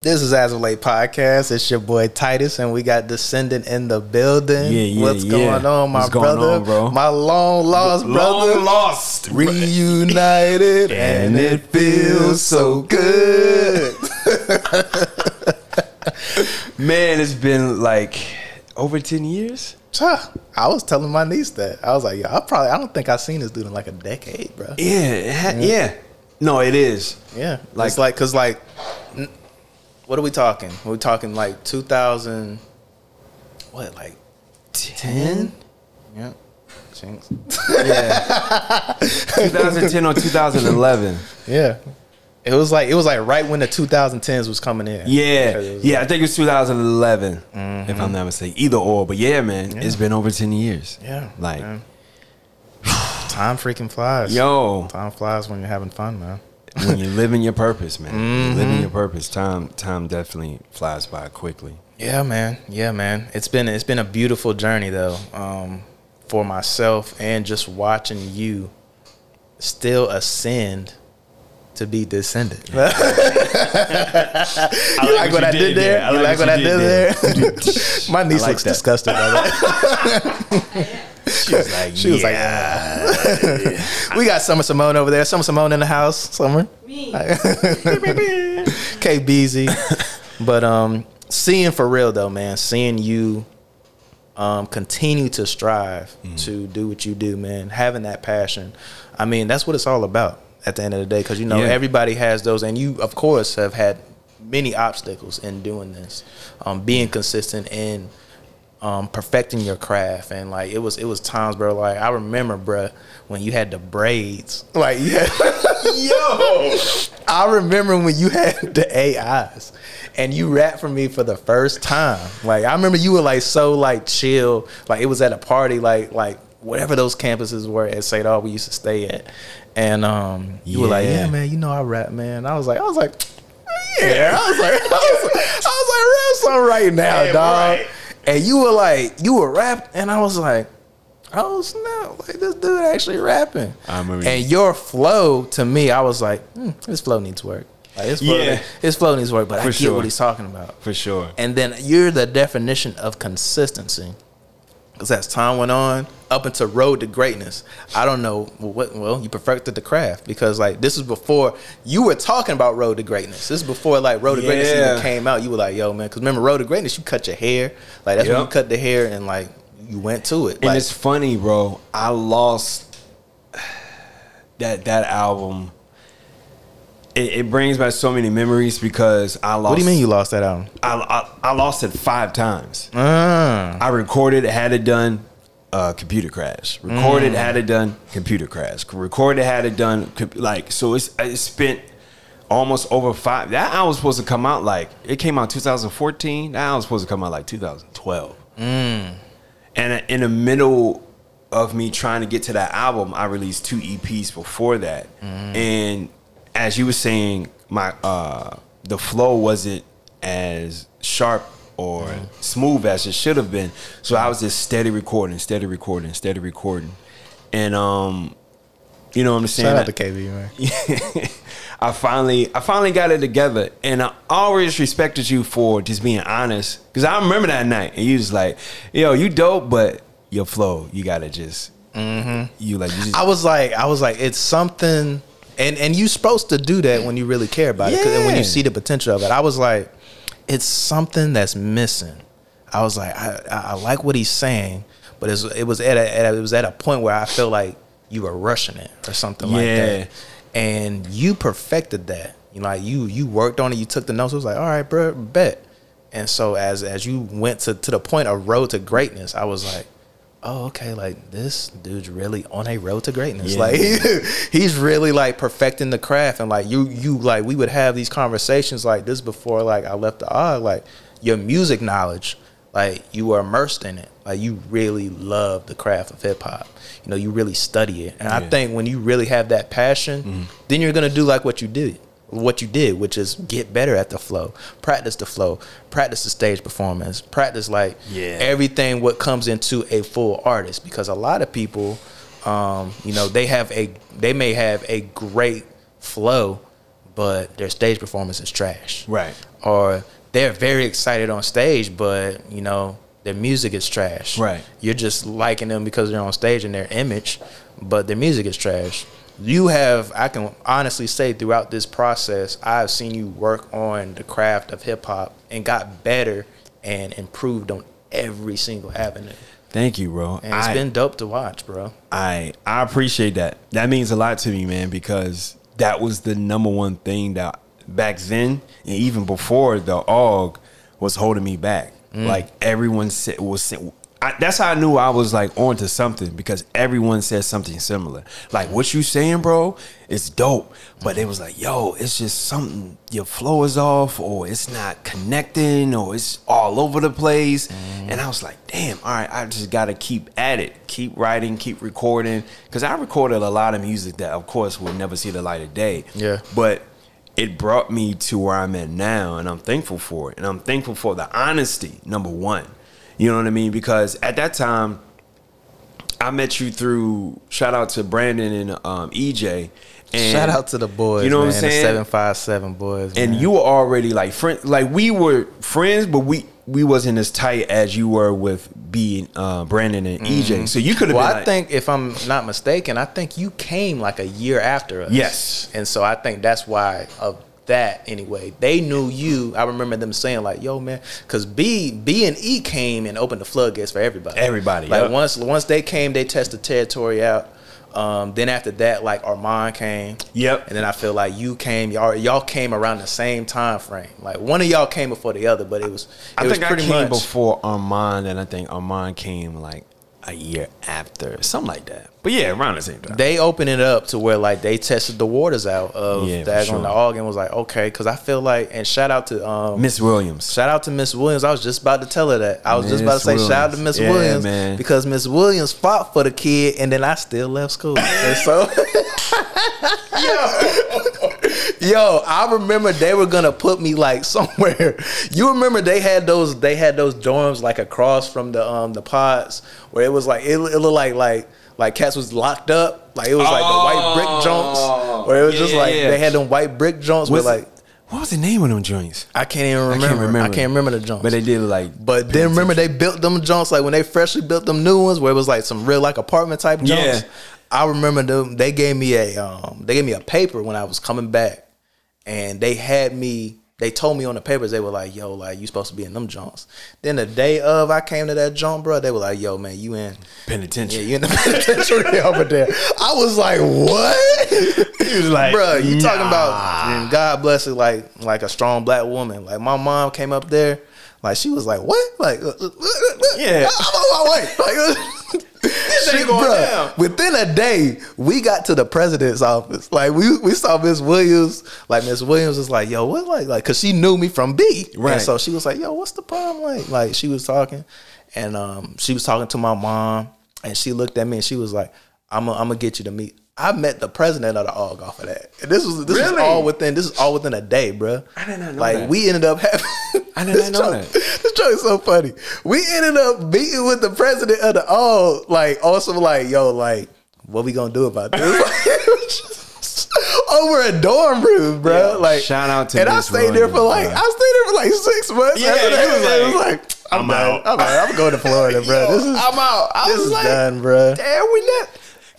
This is As of Late Podcast. It's your boy Titus, and we got Descendant in the building. Yeah, yeah, What's yeah. going on, my What's brother? on, bro? My long lost brother. Long lost. Reunited, and it feels so good. Man, it's been like over 10 years. I was telling my niece that. I was like, yeah, I probably, I don't think I've seen this dude in like a decade, bro. Yeah, ha- yeah. No, it is. Yeah. Like- Like, it's like, cause like, what are we talking? We're we talking like 2000, what, like 10? Yeah. Jinx. Yeah. 2010 or 2011. Yeah. It was like it was like right when the 2010s was coming in. Yeah. Yeah, I think it was 2011, if Mm-hmm. I'm not mistaken. Either or. But yeah, man, it's been over 10 years. Yeah. Like, time freaking flies. yo, Time flies when you're having fun, man. When you're living your purpose, man. Mm-hmm. Living your purpose. Time time definitely flies by quickly. Yeah, man. Yeah, man. It's been it's been a beautiful journey though, um, for myself and just watching you still ascend to be descendant. you like what what I did did there. there? You like like what what I did did there? My niece like looks that. disgusted by that. She was like, She was like, we got Summer Simone over there. Summer Simone in the house. Summer. Me. K Beezy. But um seeing for real though, man, seeing you um continue to strive to do what you do, man, having that passion. I mean, that's what it's all about at the end of the day cuz you know Yeah. everybody has those and you of course have had many obstacles in doing this. Um being consistent and um, perfecting your craft and like it was it was times bro like I remember bro when you had the braids like yeah yo I remember when you had the AIs and you rapped for me for the first time like I remember you were like so like chill like it was at a party like like whatever those campuses were at St. Aug we used to stay at and um you were like Yeah. yeah man you know I rap man I was like I was like yeah I was like I was, I was like rap something right now Yeah, dog right. and you were like, you were rap, and I was like, oh snap, like this dude actually rapping. I remember And your flow to me, I was like, hmm, his flow needs work. Like his flow, Yeah. his flow needs work, but I For get sure. what he's talking about. For sure. And then you're the definition of consistency. Because as time went on, up into road to greatness, I don't know what. Well, you perfected the craft because like this is before you were talking about road to greatness. This is before like road to greatness even came out. You were like, yo, man, because remember road to greatness, you cut your hair. Like that's when you cut the hair and like you went to it. And Like, it's funny, bro. I lost that that album. It, it brings back so many memories because I lost. what do you mean you lost that album? I, I, I lost it five times. Ah, I recorded, had it done, uh, computer crash. Recorded, had it done, computer crash. Recorded, had it done, like so. It's I spent almost over five. That album was supposed to come out like it came out 2014. That album was supposed to come out like 2012. And in the middle of me trying to get to that album, I released two EPs before that. And as you were saying, my uh the flow wasn't as sharp or smooth as it should have been. So I was just steady recording, steady recording, steady recording. And um you know what I'm saying? shout out to KB, man. I finally I finally got it together and I always respected you for just being honest cuz I remember that night and you was like, "Yo, you dope, but your flow, you got to just you like you just I was like, I was like, it's something, and and you're supposed to do that when you really care about it, and when you see the potential of it. I was like, it's something that's missing. I was like, I, I, I like what he's saying, but it's, it was at a, at a it was at a point where I feel like you were rushing it or something like Yeah. that, and you perfected that. You know, like you you worked on it, you took the notes. It was like, all right, bro, bet. And so as as you went to to the point of road to greatness, I was like oh okay like this dude's really on a road to greatness Yeah. like he's really like perfecting the craft and like you you like we would have these conversations like this before like i left the Aug like your music knowledge like you were immersed in it like you really love the craft of hip-hop you know you really study it and i Yeah. Mm-hmm. think when you really have that passion then you're gonna do like what you did what you did, which is get better at the flow, practice the flow, practice the stage performance, practice like Yeah. everything what comes into a full artist. Because a lot of people, um, you know, they have a they may have a great flow, but their stage performance is trash. Right. Or they're very excited on stage, but you know their music is trash. Right. You're just liking them because they're on stage and their image, but their music is trash. You have, I can honestly say, throughout this process, I've seen you work on the craft of hip hop and got better and improved on every single avenue. Thank you, bro. And it's I- been dope to watch, bro. I I appreciate that. That means a lot to me, man, because that was the number one thing that back then and even before the AUG was holding me back. Mm. Like everyone said was I, that's how I knew I was like onto something because everyone said something similar. Like what you saying, bro, it's dope, but it was like, yo, it's just something. Your flow is off, or it's not connecting, or it's all over the place. Mm-hmm. And I was like, damn, all right, I just got to keep at it, keep writing, keep recording, because I recorded a lot of music that, of course, will never see the light of day. Yeah. but it brought me to where I'm at now, and I'm thankful for it. And I'm thankful for the honesty, number one. You know what I mean? Because at that time, I met you through shout out to Brandon and um, EJ. And Shout out to the boys. You know man, what I'm saying? The seven five seven boys. and man. you were already like friend, like we were friends, but we we wasn't as tight as you were with being uh, Brandon and EJ. So you could have Well, I like, think if I'm not mistaken, I think you came like a year after us. Yes. and so I think that's why that anyway. They knew you. I remember them saying like, "Yo, man," because B, B and E came and opened the floodgates for everybody. Everybody, Like yep. once once they came, they tested territory out. Um, then after that, like Armand came. Yep. And then I feel like you came. Y'all y'all came around the same time frame. Like one of y'all came before the other, but it was. It I was think I pretty came much, before Armand, and I think Armand came like a year after, something like that. But yeah, around the same time. they opened it up to where like they tested the waters out of Yeah, that sure. on the AUG and was like, okay, because I feel like and shout out to um Miss Williams. shout out to Miss Williams. I was just about to tell her that. I was just about to say Miss shout out to Miss Williams. Yeah, Williams man. because Miss Williams fought for the kid and then I still left school. and so Yo, I remember they were gonna put me like somewhere. You remember they had those they had those dorms like across from the um the pods where it was like it, it looked like like like cats was locked up. Like it was like the white brick joints where it was just like yeah. they had them white brick joints with like what was the name of them joints? I can't even remember. I can't can't remember. remember, the joints. But they did like. But then remember they built them joints like when they freshly built them new ones where it was like some real like apartment type joints. Yeah. I remember them. They gave me a um they gave me a paper when I was coming back, and they had me. They told me on the papers they were like, "Yo, like you supposed to be in them joints." Then the day of I came to that joint, bro, they were like, "Yo, man, you in." Yeah, penitentiary. you in the penitentiary over there. I was like, "What?" He was like, bro, you talking about and God bless it, like like a strong black woman. Like my mom came up there, like she was like, "What?" Like, uh, Yeah. I'm on my way. Like, this ain't going down. Within a day, we got to the president's office. Like we we saw Miss Williams. Like Miss Williams was like, "Yo, what?" Like, like, cause she knew me from B, Right. And so she was like, "Yo, what's the problem?" Like, like she was talking, and um, she was talking to my mom, and she looked at me and she was like, "I'm gonna I'm gonna get you to meet." I met the president of the AUG off of that. And this was this was all within this is all within a day, bro. I did not know like that. we ended up having. I did not know joke- that. This joke is so funny. We ended up meeting with the president of the AUG, like also like yo, like what we gonna do about this? Over a dorm room, bro. Yo, like shout out to and I stayed there for like bro. I stayed there for like six months. Yeah, after that. was It was like, like I'm, I'm out. I'm out. I'm going to Florida, bro. Yo, this is I'm out. I this was is like, done, bro. damn, we not.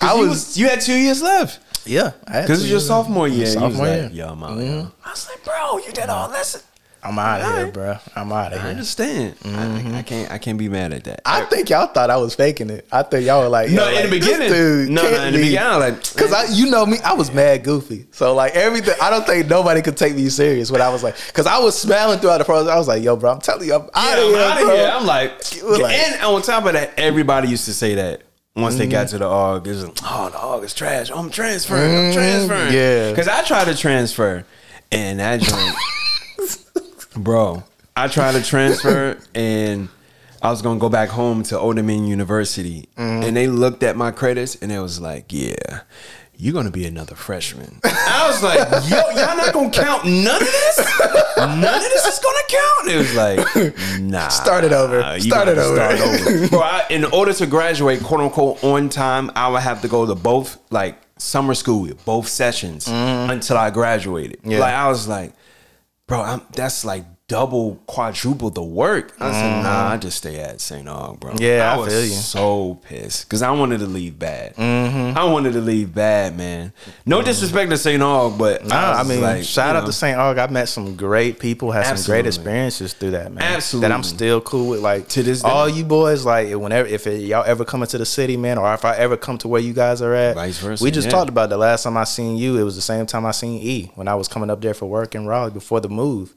I I was- was. You had two years left. Yeah, I Because it's your sophomore year. Sophomore like, year. Yo, I'm out. yo. Mm-hmm. I was like, bro, you did all this. I'm out of here, bro. I'm out of I here. understand. I, mm-hmm. I can't. I can't be mad at that. I think y'all thought I was faking it. I think y'all were like, no, in like, the beginning. dude No, no, in the beginning, I like, Cause I, you know me, I was mad goofy. So like everything, I don't think nobody could take me serious when I was like, cause I was smiling throughout the process. I was like, yo, bro, I'm telling you, I'm out Yeah, of I'm here, here. I'm like, like- and on top of that, everybody used to say that once they got to the AUG. It was like, oh, the AUG is trash. I'm transferring. I'm Mhm, transferring. yeah. Because I tried to transfer, and that joint, bro, I tried to transfer, and I was gonna go back home to Old Dominion University, and they looked at my credits, and it was like, yeah. You're gonna be another freshman. I was like, "Yo, y'all not gonna count none of this? None of this is gonna count." It was like, "Nah." Start it over. you Start it over. Start over. Bro, I, in order to graduate, quote unquote, on time, I would have to go to both like summer school, both sessions mm-hmm. until I graduated. Yeah. Like I was like, bro, I'm, that's like double, quadruple the work. I said, nah, I just stay at St. Aug, bro. Mm-hmm. Yeah, I was feel you. so pissed because I wanted to leave bad. Mm-hmm. I wanted to leave bad, man. No disrespect to St. Aug, but Nah, I, was mean, like, shout out know, to St. Aug. I met some great people, had some great experiences through that, man. Absolutely. That I'm still cool with. Like To this day. all you boys, like whenever if it, y'all ever come into the city, man, or if I ever come to where you guys are at, Vice versa, We just yeah. talked about the last time I seen you. It was the same time I seen E when I was coming up there for work in Raleigh before the move.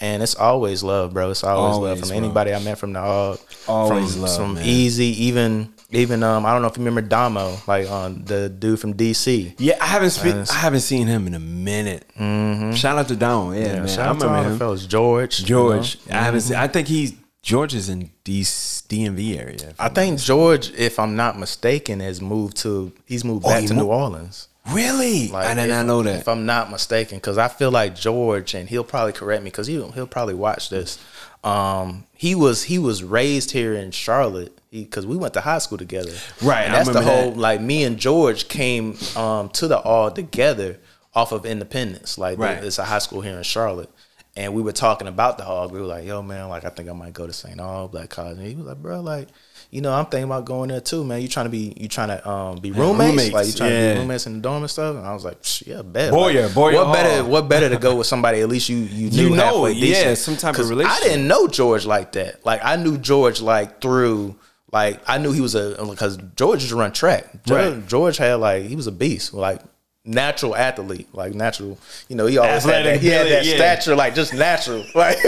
And it's always love, bro. It's always, Always, love from bro. anybody I met from the Aug. Always from, love, from man. Easy, even even um I don't know if you remember Damo, like um the dude from DC. Yeah, I haven't spe- I haven't seen him in a minute. Shout out to Don. Yeah, man. shout I out to all the fellas. George. you George. know? I haven't seen. I think he's George is in D- DMV area. I think George, if I'm not mistaken, has moved to he's moved Oh, back he to mo- New Orleans. Really? I did not know that. If I'm not mistaken, because I feel like George, and he'll probably correct me, because he'll he'll probably watch this. Um, he was he was raised here in Charlotte, because we went to high school together. Right, and I that's the whole that. like me and George came um to the Aug together off of Independence. Like Right. it's a high school here in Charlotte. And we were talking about the hog. We were like, "Yo, man, like I think I might go to St. Aug Black College." And he was like, "Bro, like, you know, I'm thinking about going there too, man. You trying to be, you trying to um, be roommates, roommates, like you trying to be roommates in the dorm and stuff." And I was like, "Yeah, bet." Boyer, like, Boyer what better? Hall. What better to go with somebody at least you you knew You know, yeah, some type of relationship. I didn't know George like that. Like I knew George like through. Like I knew he was a because George used to run track. George, Right. George had like he was a beast, like natural athlete, like natural. You know, he always had that. He had that yeah. stature, like just natural. Like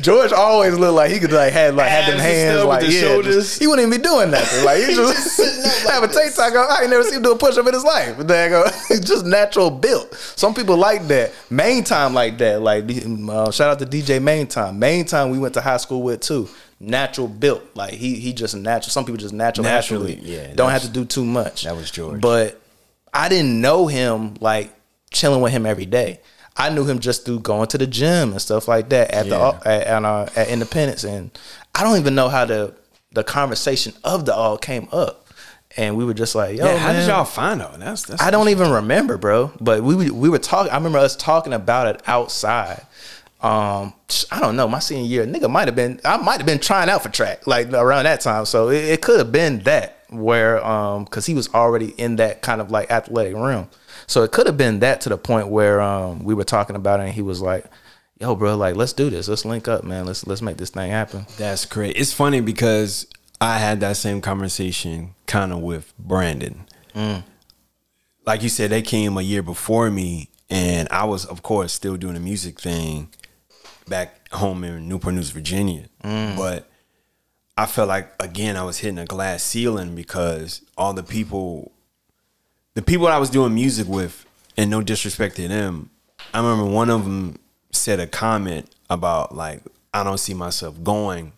George always looked like he could like had like had them hands like the yeah, shoulders. just- he wouldn't even be doing nothing. Like he just have a TikTok. go, I ain't never seen him do a push up in his life. But there you go. Just natural built. Some people like that. Main time like that. Like uh, shout out to DJ Main Time. Main Time we went to high school with too. Natural built. Like he he just natural. Some people just natural Naturally, athlete. yeah, Don't have to do too much. That was George. But I didn't know him like chilling with him every day. I knew him just through going to the gym and stuff like that at Yeah. the at, at, uh, at Independence, and I don't even know how the the conversation of the Aug came up, and we were just like, "Yo, yeah, how did y'all find out? That's that's. I don't even remember, bro. But we we we were talking. I remember us talking about it outside. Um, I don't know. My senior year, nigga might have been. I might have been trying out for track like around that time. So it, it could have been that where um, because he was already in that kind of like athletic realm. So it could have been that to the point where um we were talking about it and he was like, "Yo, bro, like let's do this. Let's link up, man. Let's let's make this thing happen." That's great. It's funny because I had that same conversation kind of with Brandon. Like you said, they came a year before me, and I was, of course, still doing the music thing back home in Newport News, Virginia. But I felt like again I was hitting a glass ceiling because all the people, the people I was doing music with, and no disrespect to them, I remember one of them said a comment about like I don't see myself going,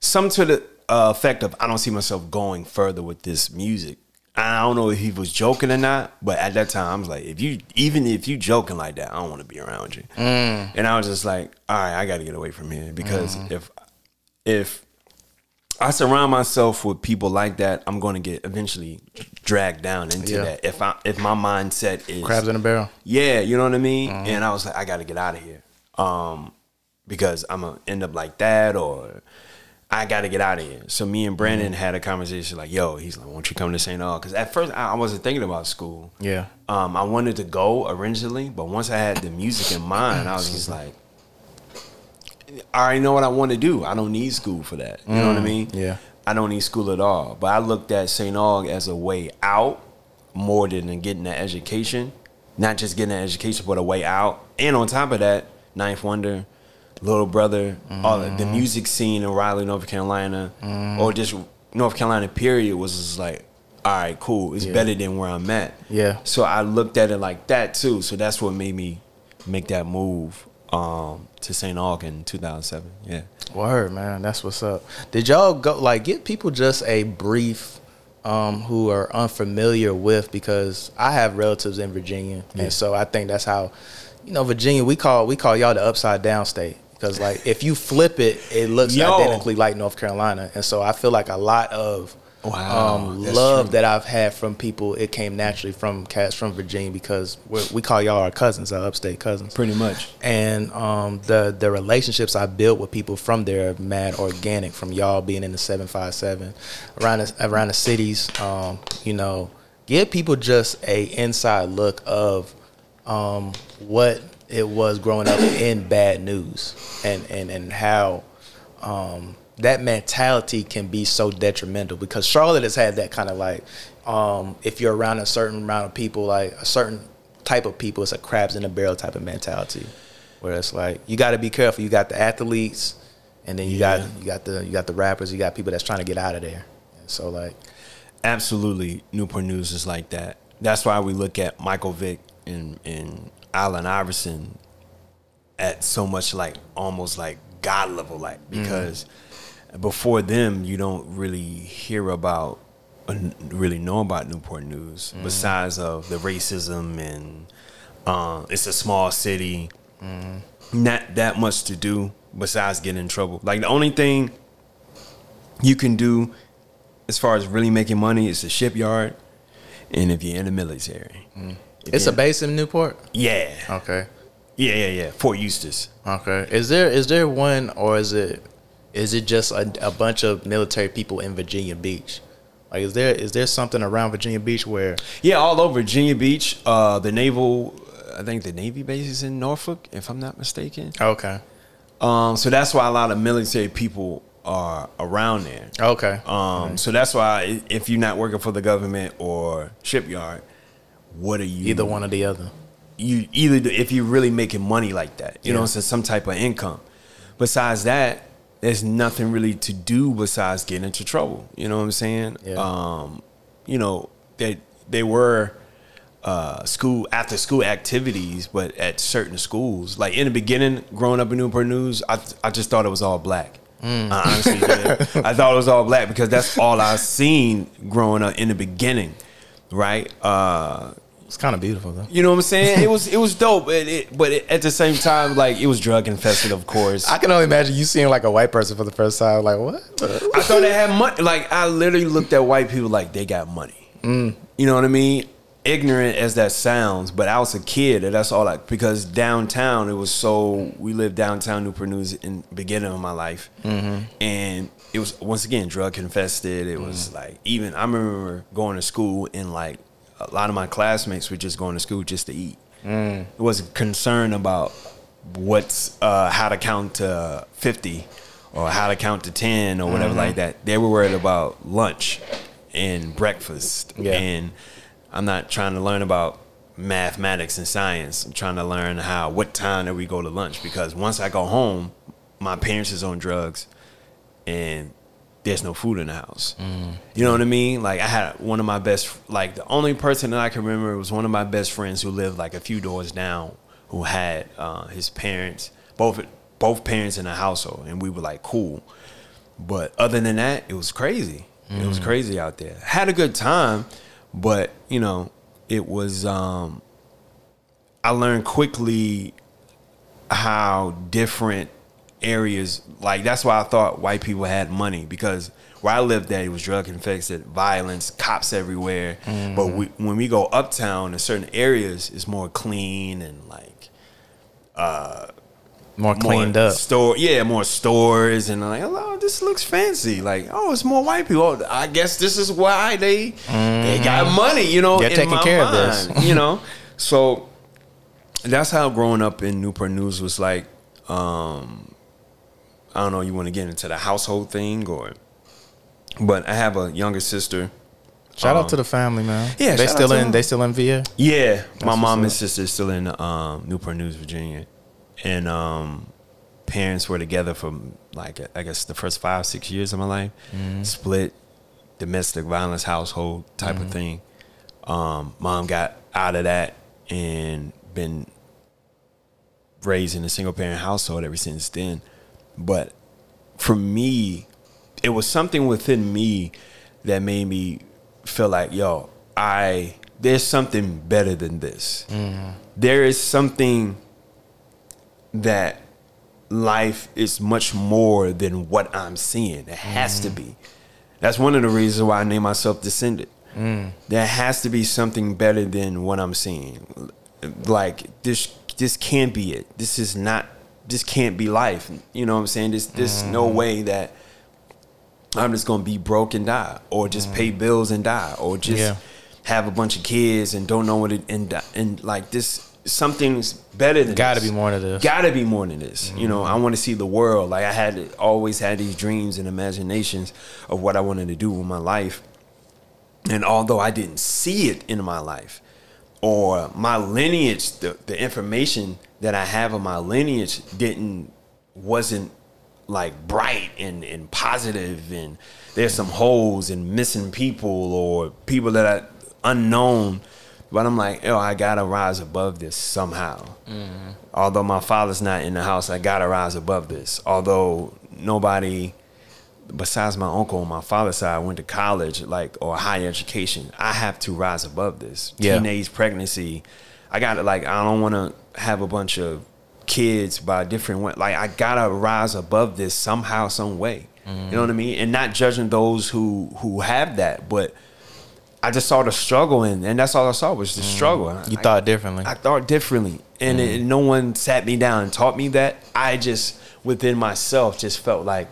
some to the uh, effect of I don't see myself going further with this music. I don't know if he was joking or not, but at that time I was like, if you even if you joking like that, I don't want to be around you. And I was just like, all right, I got to get away from here because if if I surround myself with people like that, I'm going to get eventually dragged down into Yeah. that. If I if my mindset is Crabs in a barrel. yeah, you know what I mean? Mm-hmm. And I was like, I gotta get out of here. Um, because I'm gonna end up like that or I gotta get out of here. So me and Brandon Mm-hmm. had a conversation like, yo, he's like, won't you come to St. Aug? Because at first I I wasn't thinking about school. Yeah. Um, I wanted to go originally, but once I had the music in mind, I was just like, I already know what I want to do. I don't need school for that. You know what I mean? Mm, yeah. I don't need school at all. But I looked at St. Aug as a way out more than getting that education. Not just getting that education, but a way out. And on top of that, Ninth Wonder, Little Brother, all of the Mm-hmm. music scene in Raleigh, North Carolina, or just North Carolina period was just like, all right, cool. It's Yeah. better than where I'm at. Yeah. So I looked at it like that too. So that's what made me make that move um, to St. Aug in 2007. Yeah. Word, man. That's what's up. Did y'all go like give people just a brief um who are unfamiliar with because I have relatives in Virginia. And so I think that's how you know, Virginia, we call we call y'all the upside down state. Because like if you flip it, it looks Yo. identically like North Carolina. And so I feel like a lot of Wow, um, love true. that I've had from people. It came naturally from cats from Virginia because we're, we call y'all our cousins, our upstate cousins. Pretty much. and um, the the relationships I built with people from there are mad organic. From y'all being in the seven five seven, around the, around the cities, um, you know, give people just a inside look of um, what it was growing up in bad news, and and and how. That mentality can be so detrimental because Charlotte has had that kind of like, um, if you're around a certain amount of people, like a certain type of people, it's a crabs in a barrel type of mentality where it's like you got to be careful. You got the athletes, and then you Yeah. got you got the you got the rappers. You got people that's trying to get out of there. And so like, Absolutely, Newport News is like that. That's why we look at Michael Vick and and Allen Iverson at so much like almost like God level, like because before them you don't really hear about really know about Newport News mm. besides of the racism and uh, it's a small city, mm. not that much to do besides get in trouble. Like the only thing you can do as far as really making money is the shipyard and if you're in the military. Mm. If it's a base in Newport. Yeah. Okay. Yeah, yeah, yeah. Fort Eustis. Okay. Is there is there one or is it is it just a, a bunch of military people in Virginia Beach? Like is there is there something around Virginia Beach where Yeah, all over Virginia Beach. Uh, the naval, I think the Navy base is in Norfolk, if I'm not mistaken. Okay. Um, so that's why a lot of military people are around there. Okay. Um, so that's why if you're not working for the government or shipyard, what are you? Either one or the other. you either if you're really making money like that, you know, Yeah. so some type of income. Besides that, there's nothing really to do besides getting into trouble. You know what I'm saying? Yeah. Um, you know, they they were uh, school after school activities, but at certain schools, like in the beginning, growing up in Newport News, I I just thought it was all black. Mm. I honestly did. I thought it was all black because that's all I seen growing up in the beginning, right? Uh, It's kind of beautiful though. you know what I'm saying? It was it was dope, but it, but it, at the same time, like it was drug infested, of course. I can only imagine you seeing like a white person for the first time. Like what? I thought they had money. Like I literally looked at white people like they got money. Mm. You know what I mean? Ignorant as that sounds, but I was a kid, and that's all. Like because downtown, it was so we lived downtown Newport News in the beginning of my life, Mm-hmm. and it was once again drug infested. It was like even I remember going to school and like a lot of my classmates were just going to school just to eat. Mm. It wasn't concerned about what's uh, how to count to fifty or how to count to ten or whatever Mm-hmm. like that. They were worried about lunch and breakfast. Yeah. And I'm not trying to learn about mathematics and science. I'm trying to learn how what time do we go to lunch because once I go home, my parents is on drugs and there's no food in the house. You know what I mean? Like I had one of my best like the only person that I can remember was one of my best friends who lived like a few doors down who had uh, his parents both both parents in the household and we were like cool. But other than that, it was crazy. It was crazy out there. Had a good time, but you know, it was um I learned quickly how different areas like that's why I thought white people had money because where I lived at it was drug infested, violence, cops everywhere. But we, when we go uptown in certain areas, it's more clean and like uh, More cleaned more up. Store, yeah, more stores and like, oh, this looks fancy. Like, oh, it's more white people. Oh, I guess this is why they they got money. You know, They're taking care of this. you know, so that's how growing up in Newport News was like. Um, I don't know. You want to get into the household thing or, but I have a younger sister. Shout Um, out to the family, man. yeah, they still in. them. They still in VA. Yeah, my mom and sister is still in um, Newport News, Virginia, and um, parents were together for like I guess the first five six years of my life. Mm-hmm. Split, domestic violence household type Mm-hmm. of thing. Um, mom got out of that and been raised in a single parent household ever since then. But for me, it was something within me that made me feel like, yo, I there's something better than this. Mm-hmm. There is something that life is much more than what I'm seeing. It has to mm-hmm. be. That's one of the reasons why I named myself Descendant. Mm. There has to be something better than what I'm seeing. Like this, this can't be it. This is not. This can't be life. You know what I'm saying? This, there's no mm-hmm. way that I'm just gonna be broke and die, or just pay mm-hmm. bills and die, or just Yeah. have a bunch of kids and don't know what it and and like this. Something's better than Gotta this. be more to this. Gotta be more than this. You know, I mm-hmm. want to see the world. Like I had always had these dreams and imaginations of what I wanted to do with my life. And although I didn't see it in my life, or my lineage, the, the information that I have of my lineage didn't wasn't like bright and, and positive and there's some holes and missing people or people that are unknown. But I'm like, yo, I gotta rise above this somehow. Mm-hmm. Although my father's not in the house, I gotta rise above this. Although nobody besides my uncle on my father's side went to college like or higher education i have to rise above this Yeah. teenage pregnancy i gotta like i don't want to have a bunch of kids by different like i gotta rise above this somehow some way you know what i mean and not judging those who who have that but i just saw the struggle and and that's all i saw was the mm. struggle You I- thought differently. I thought differently, and it, mm. no one sat me down and taught me that. I just within myself just felt like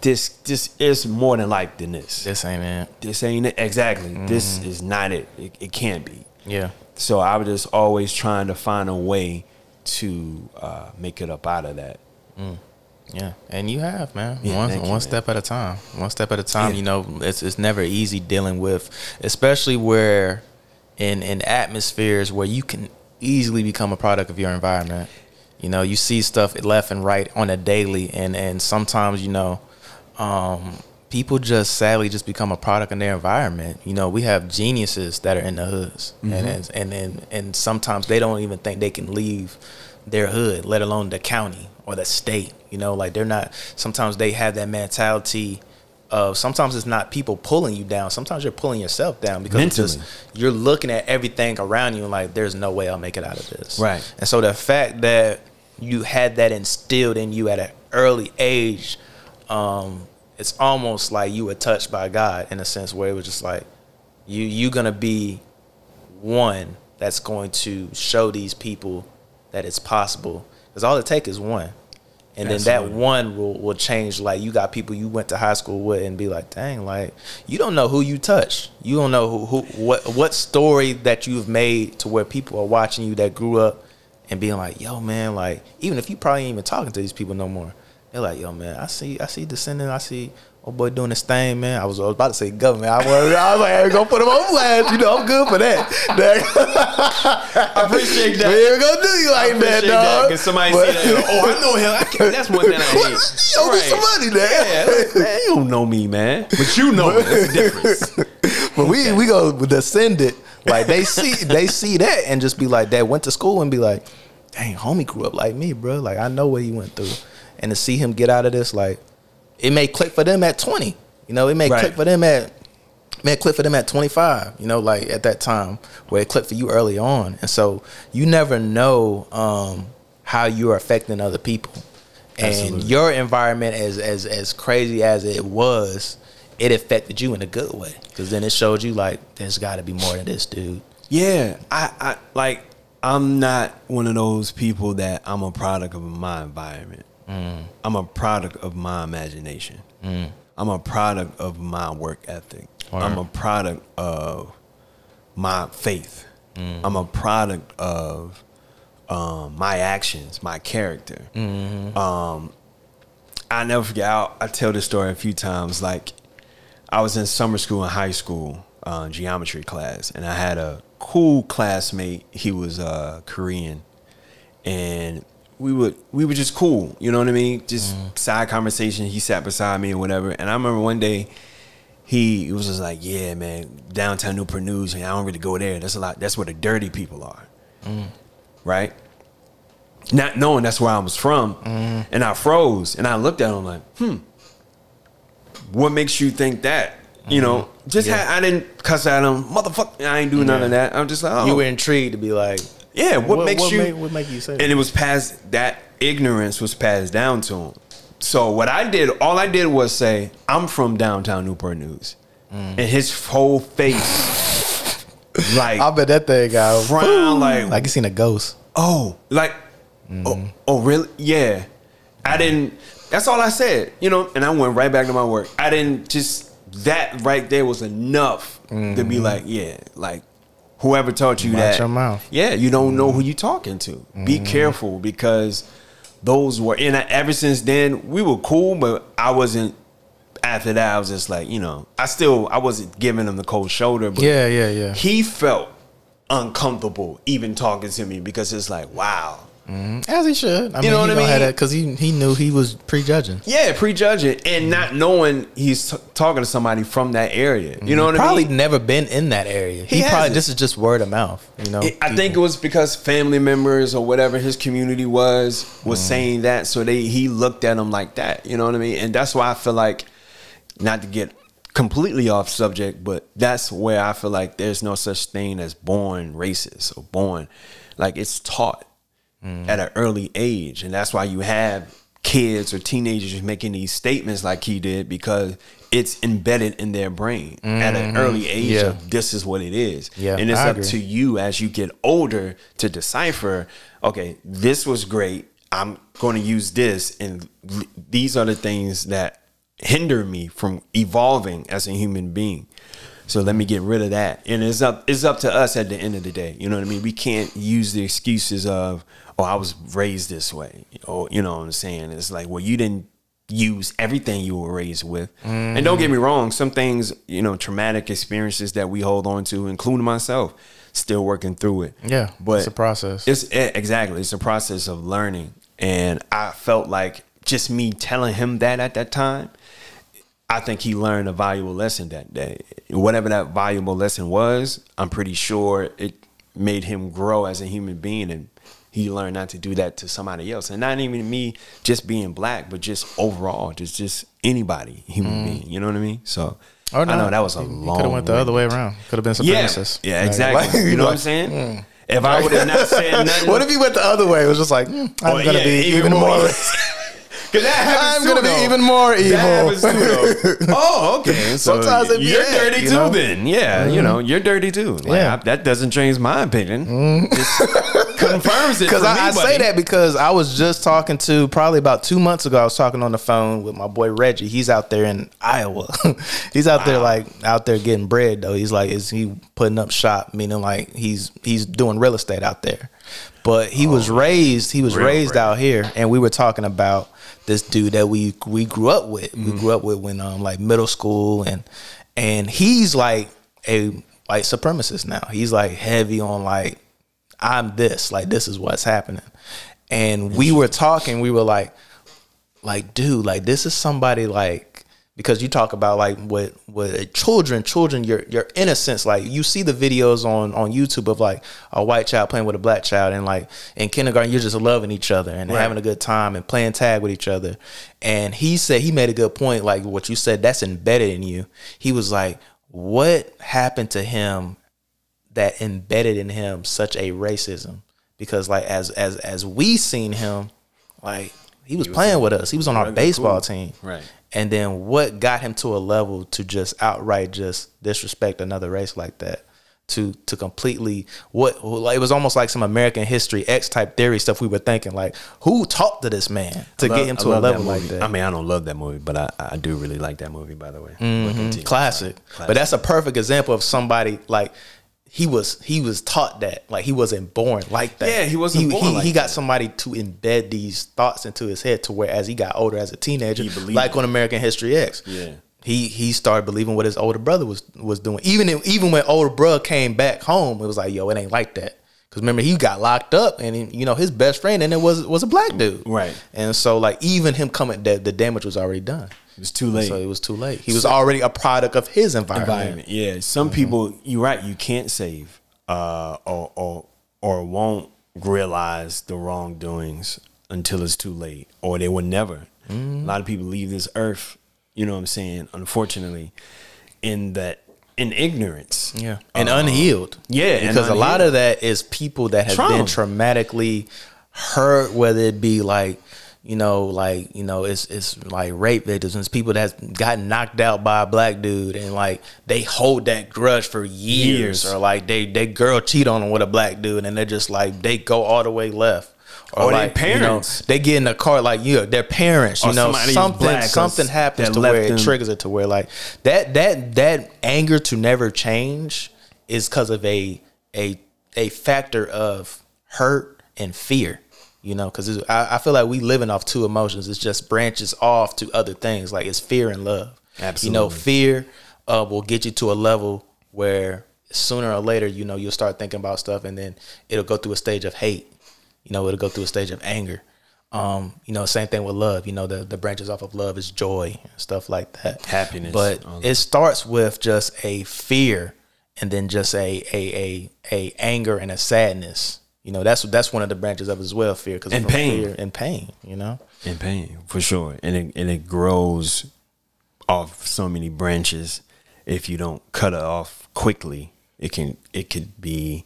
this. This is more than life than this. this ain't it. This ain't it exactly. This mm. is not it. it. It can't be. Yeah. So I was just always trying to find a way to uh, make it up out of that. Yeah, and you have, man. Yeah, one you, one man. step at a time. One step at a time. Yeah. You know, it's it's never easy dealing with, especially where in in atmospheres where you can easily become a product of your environment. You know, you see stuff left and right on a daily, and and sometimes you know, um, people just sadly just become a product of their environment. You know, we have geniuses that are in the hoods, and, and and and and sometimes they don't even think they can leave their hood, let alone the county or the state. You know, like they're not. Sometimes they have that mentality of sometimes it's not people pulling you down. Sometimes you're pulling yourself down because just you're looking at everything around you and like, there's no way I'll make it out of this. Right. And so the fact that you had that instilled in you at an early age, um, it's almost like you were touched by God in a sense where it was just like you you gonna be one that's going to show these people that it's possible. Because all it takes is one. And then that one will, will change. Like you got people you went to high school with and be like, dang, like you don't know who you touched. You don't know who, who what what story that you've made to where people are watching you that grew up and being like, yo, man, like even if you probably ain't even talking to these people no more, they're like, yo, man, I see I see descendant, I see old boy doing this thing, man. I was, I was about to say government. I was, I was like, hey, go put him on blast. You know, I'm good for that. I appreciate that. We ain't gonna do you like that, dog. Cause somebody But- say that. Uh, oh, I know him. I can't. that's one thing I hate. Yo, get some money, Yeah, man. like, man, you don't know me, man. But you know me. That's the difference. But we we go Descendant. Like they see they see that and just be like, that went to school and be like, dang, homie grew up like me, bro. Like I know what he went through, and to see him get out of this, like it may click for them at twenty. You know, it may Right. click for them at may click for them at twenty five. You know, like at that time where it clicked for you early on, and so you never know um, how you're affecting other people. And Absolutely. your environment, as as as crazy as it was, it affected you in a good way because then it showed you like there's got to be more than this, dude. Yeah, I, I like. I'm not one of those people that I'm a product of my environment. I'm a product of my imagination. I'm a product of my work ethic. I'm a product of my faith. I'm a product of um, my actions, my character. Um, I never forget. I'll, I tell this story a few times. Like, I was in summer school in high school, uh, geometry class, and I had a cool classmate. He was uh, Korean, and we would we were just cool. You know what I mean? Just side conversation. He sat beside me or whatever. And I remember one day. He was just like, yeah, man, downtown Newport News, I don't really go there. That's a lot. That's where the dirty people are, mm. right? Not knowing that's where I was from, mm. and I froze, and I looked at him like, hmm, what makes you think that? You know, mm-hmm. just Yeah. had, I didn't cuss at him, motherfucker. I ain't do none of that. I'm just like, oh, You were intrigued to be like, yeah. What, What- makes what you? what make you say that? And it was passed. That ignorance was passed down to him. So what I did, all I did was say, I'm from downtown Newport News. Mm. And his whole face, like, I bet that thing got frown, like, like you seen a ghost. oh, like, oh, mm. oh, really? Yeah. I didn't, that's all I said, you know, and I went right back to my work. I didn't just, that right there was enough to be mm-hmm. like, yeah, like, whoever taught you Watch that. your mouth. Yeah, you don't know mm-hmm. who you're talking to. Be mm-hmm. careful because those were and ever since then we were cool, but I wasn't. After that, I was just like, you know, I still I wasn't giving him the cold shoulder, but Yeah, yeah, yeah. he felt uncomfortable even talking to me because it's like, wow, Mm-hmm. As he should. I mean, know what I mean? because he he knew he was prejudging. yeah, prejudging and not knowing he's t- talking to somebody from that area. You know mm-hmm. what Probably I mean? Probably never been in that area. He, He probably this is just word of mouth. You know, It- I think it was because family members or whatever his community was was mm-hmm. saying that, so they he looked at him like that. You know what I mean? And that's why I feel like, not to get completely off subject, but that's where I feel like there's no such thing as born racist or born like it's taught Mm. at an early age, and that's why you have kids or teenagers making these statements like he did because it's embedded in their brain. At an mm-hmm. early age Yeah. of this is what it is. Yeah, and it's I up agree. to you as you get older to decipher okay this was great. I'm going to use this. And these are the things that hinder me from evolving as a human being. So let me get rid of that. And it's up it's up to us at the end of the day. You know what i mean? We can't use the excuses of oh i was raised this way or you know what i'm saying? It's like well you didn't use everything you were raised with. And don't get me wrong some things you know traumatic experiences that we hold on to including myself still working through it. Yeah, but it's a process. it's eh, exactly it's a process of learning. And i felt like just me telling him that at that time i think he learned a valuable lesson that day. Whatever that valuable lesson was i'm pretty sure it made him grow as a human being and he learned not to do that to somebody else and not even me just being black but just overall just just anybody human mm. being you know what i mean so oh, Or i know that was a He- he long could have went the other way around. Could have been yeah, supremacist. yeah, exactly. you know what I'm saying? Hmm. If I would have not said nothing, What if he went the other way? It was just like, hmm, I'm Oh, gonna yeah, be even, more. Because that happens I'm gonna be even more evil. That too, oh, okay. So Sometimes it you're that, dirty you too. know? Then, yeah, you mm-hmm. know, you're dirty too. Like, Yeah. I- that doesn't change my opinion. Mm-hmm. Just confirms it. Because I, I say that because I was just talking to probably about two months ago. I was talking on the phone with my boy Reggie. He's out there in Iowa. he's out there like out there getting bread though. He's like, is he putting up shop? Meaning like he's he's doing real estate out there. But he was raised. He was raised bread. out here, and we were talking about this dude that we we grew up with. Mm-hmm. We grew up with when um like middle school, and and he's like a white supremacist now. He's like heavy on like I'm this, like this is what's happening. And we were talking, we were like, like, dude, like this is somebody like because you talk about like with with children, children, your your innocence, like you see the videos on on YouTube of like a white child playing with a black child and like in kindergarten you're just loving each other and Right. having a good time and playing tag with each other. And he said he made a good point, like what you said, that's embedded in you. He was like, What happened to him that embedded in him such a racism because like as as as we seen him like he was, playing with us he was on our baseball cool. team Right. and then what got him to a level to just outright just disrespect another race like that to to completely what like, it was almost like some American history X type theory stuff we were thinking like who talked to this man to Love- get him to a level that like that I mean, I don't love that movie, but I, I do really like that movie. By the way, Mhm. continue. classic. Classic. But that's a perfect example of somebody like he was he was taught that like he wasn't born like that. Yeah, he wasn't He, born he, like he got that. somebody to embed these thoughts into his head to where as he got older as a teenager, like it. on American History X. Yeah. He he started believing what his older brother was was doing. Even if, even when older brother came back home, it was like, yo, it ain't like that. Because remember, he got locked up, and you know his best friend, and it was was a black dude, Right. And so like even him coming, the, the damage was already done. It was too late. So it was too late. He was already a product of his environment. environment. Yeah, some Mm-hmm. people. You're right. You can't save, uh, or or or won't realize the wrongdoings until it's too late, or they will never. Mm-hmm. A lot of people leave this earth. You know what I'm saying? Unfortunately, in that in ignorance. Yeah, and unhealed. yeah, because a lot of that is people that have Trauma. been traumatically hurt, whether it be like you know, like you know, it's it's like rape victims, it's people that's gotten knocked out by a black dude, and like they hold that grudge for years, Years. or like they they girl cheat on them with a black dude, and they're just like they go all the way left. Or their like, you know, parents. they get in the car like you, their parents. You Or know, something something happens to where it triggers it to where like that that that anger to never change is because of a a a factor of hurt and fear. You know, because I, I feel like we living off two emotions. It's just branches off to other things. Like it's fear and love. absolutely You know, fear uh, will get you to a level where sooner or later, you know, you'll start thinking about stuff, and then it'll go through a stage of hate. You know, it'll go through a stage of anger. Um, you know, same thing with love. You know, the the branches off of love is joy and stuff like that. Happiness. But it starts with just a fear, and then just a a a a anger and a sadness. You know, that's that's one of the branches of well. Fear because And pain. and pain. You know. in pain for sure and it, and it grows off so many branches if you don't cut it off quickly it can it could be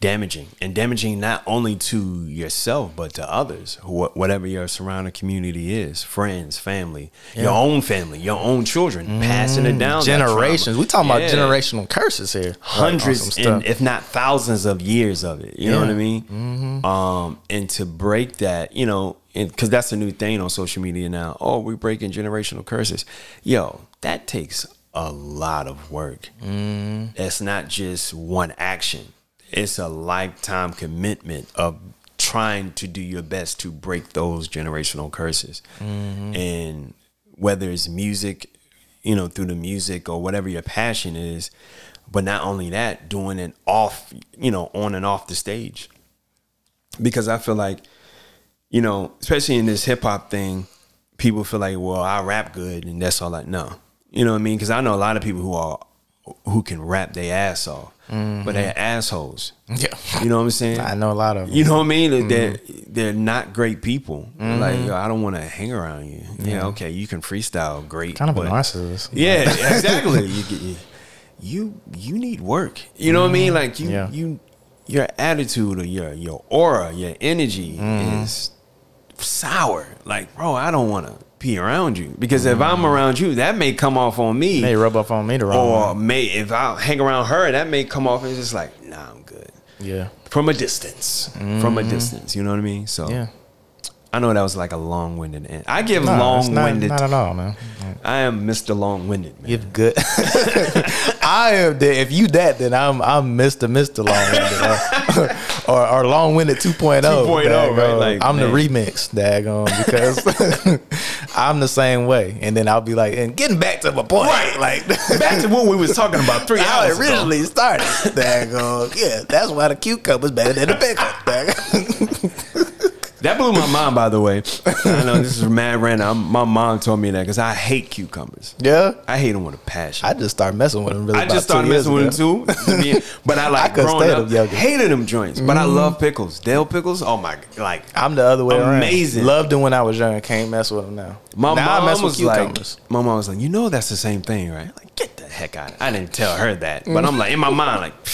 damaging and damaging not only to yourself but to others wh- whatever your surrounding community is friends family your own family your own children passing it down generations. We talking Yeah. about generational curses here. Hundreds stuff. and if not thousands of years of it. You know what I mean? Mm-hmm. Um, and to break that, you know, because that's a new thing on social media now. Oh, we're breaking generational curses. Yo, that takes a lot of work. Mm-hmm. It's not just one action. It's a lifetime commitment of trying to do your best to break those generational curses. Mm-hmm. And whether it's music, you know, through the music or whatever your passion is, but not only that, doing it off, you know, on and off the stage. Because I feel like, you know, especially in this hip hop thing, people feel like, well, I rap good and that's all I know. You know what I mean? Because I know a lot of people who are who can rap their ass off, but they're mm-hmm. assholes. Yeah. You know what I'm saying? I know a lot of them. You know what I mean? They're mm-hmm. they're not great people. Like yo, I don't want to hang around you. Yeah, okay, you can freestyle, great. kind of a but- narcissist. Yeah, exactly. you, you you you need work. You know what I mean? Like you Yeah. you your attitude or your your aura, your energy is sour. Like bro, I don't want to be around you because if I'm mm. around you, that may come off on me. May rub off on me the wrong or way. may if I hang around her, that may come off as just like, nah, I'm good Yeah. from a distance. From a mm-hmm. distance, you know what I mean? So Yeah. I know that was like a long-winded end. I give No, it's not, long-winded. not at all, man. I am Mr. Long-winded, man. You're good. I am. The, if you that, then I'm I'm Mr. Mr. Long Winded or, or, or Long Winded 2.0. 2.0, right? Like, I'm man. the remix, daggone, because I'm the same way. And then I'll be like, and getting back to my point, Right. Like Back to what we was talking about three how it hours ago. originally started. Daggone. Yeah, that's why the cucumber's better than the pickle. daggone. That blew my mind, by the way. I know this is mad random. I'm- my mom told me that because I hate cucumbers. yeah. I hate them with a passion. I just started messing with them. Really I just started messing with ago. them too. But I like I growing up, them hated them joints. But I mm-hmm. love pickles. Dale pickles. Oh my, like I'm the other way around. Amazing. Loved them when I was young. Can't mess with them now. My now mom was like, my mom was like, you know, that's the same thing, right? Like, get the heck out. of I didn't tell her that, but I'm like in my mind, like,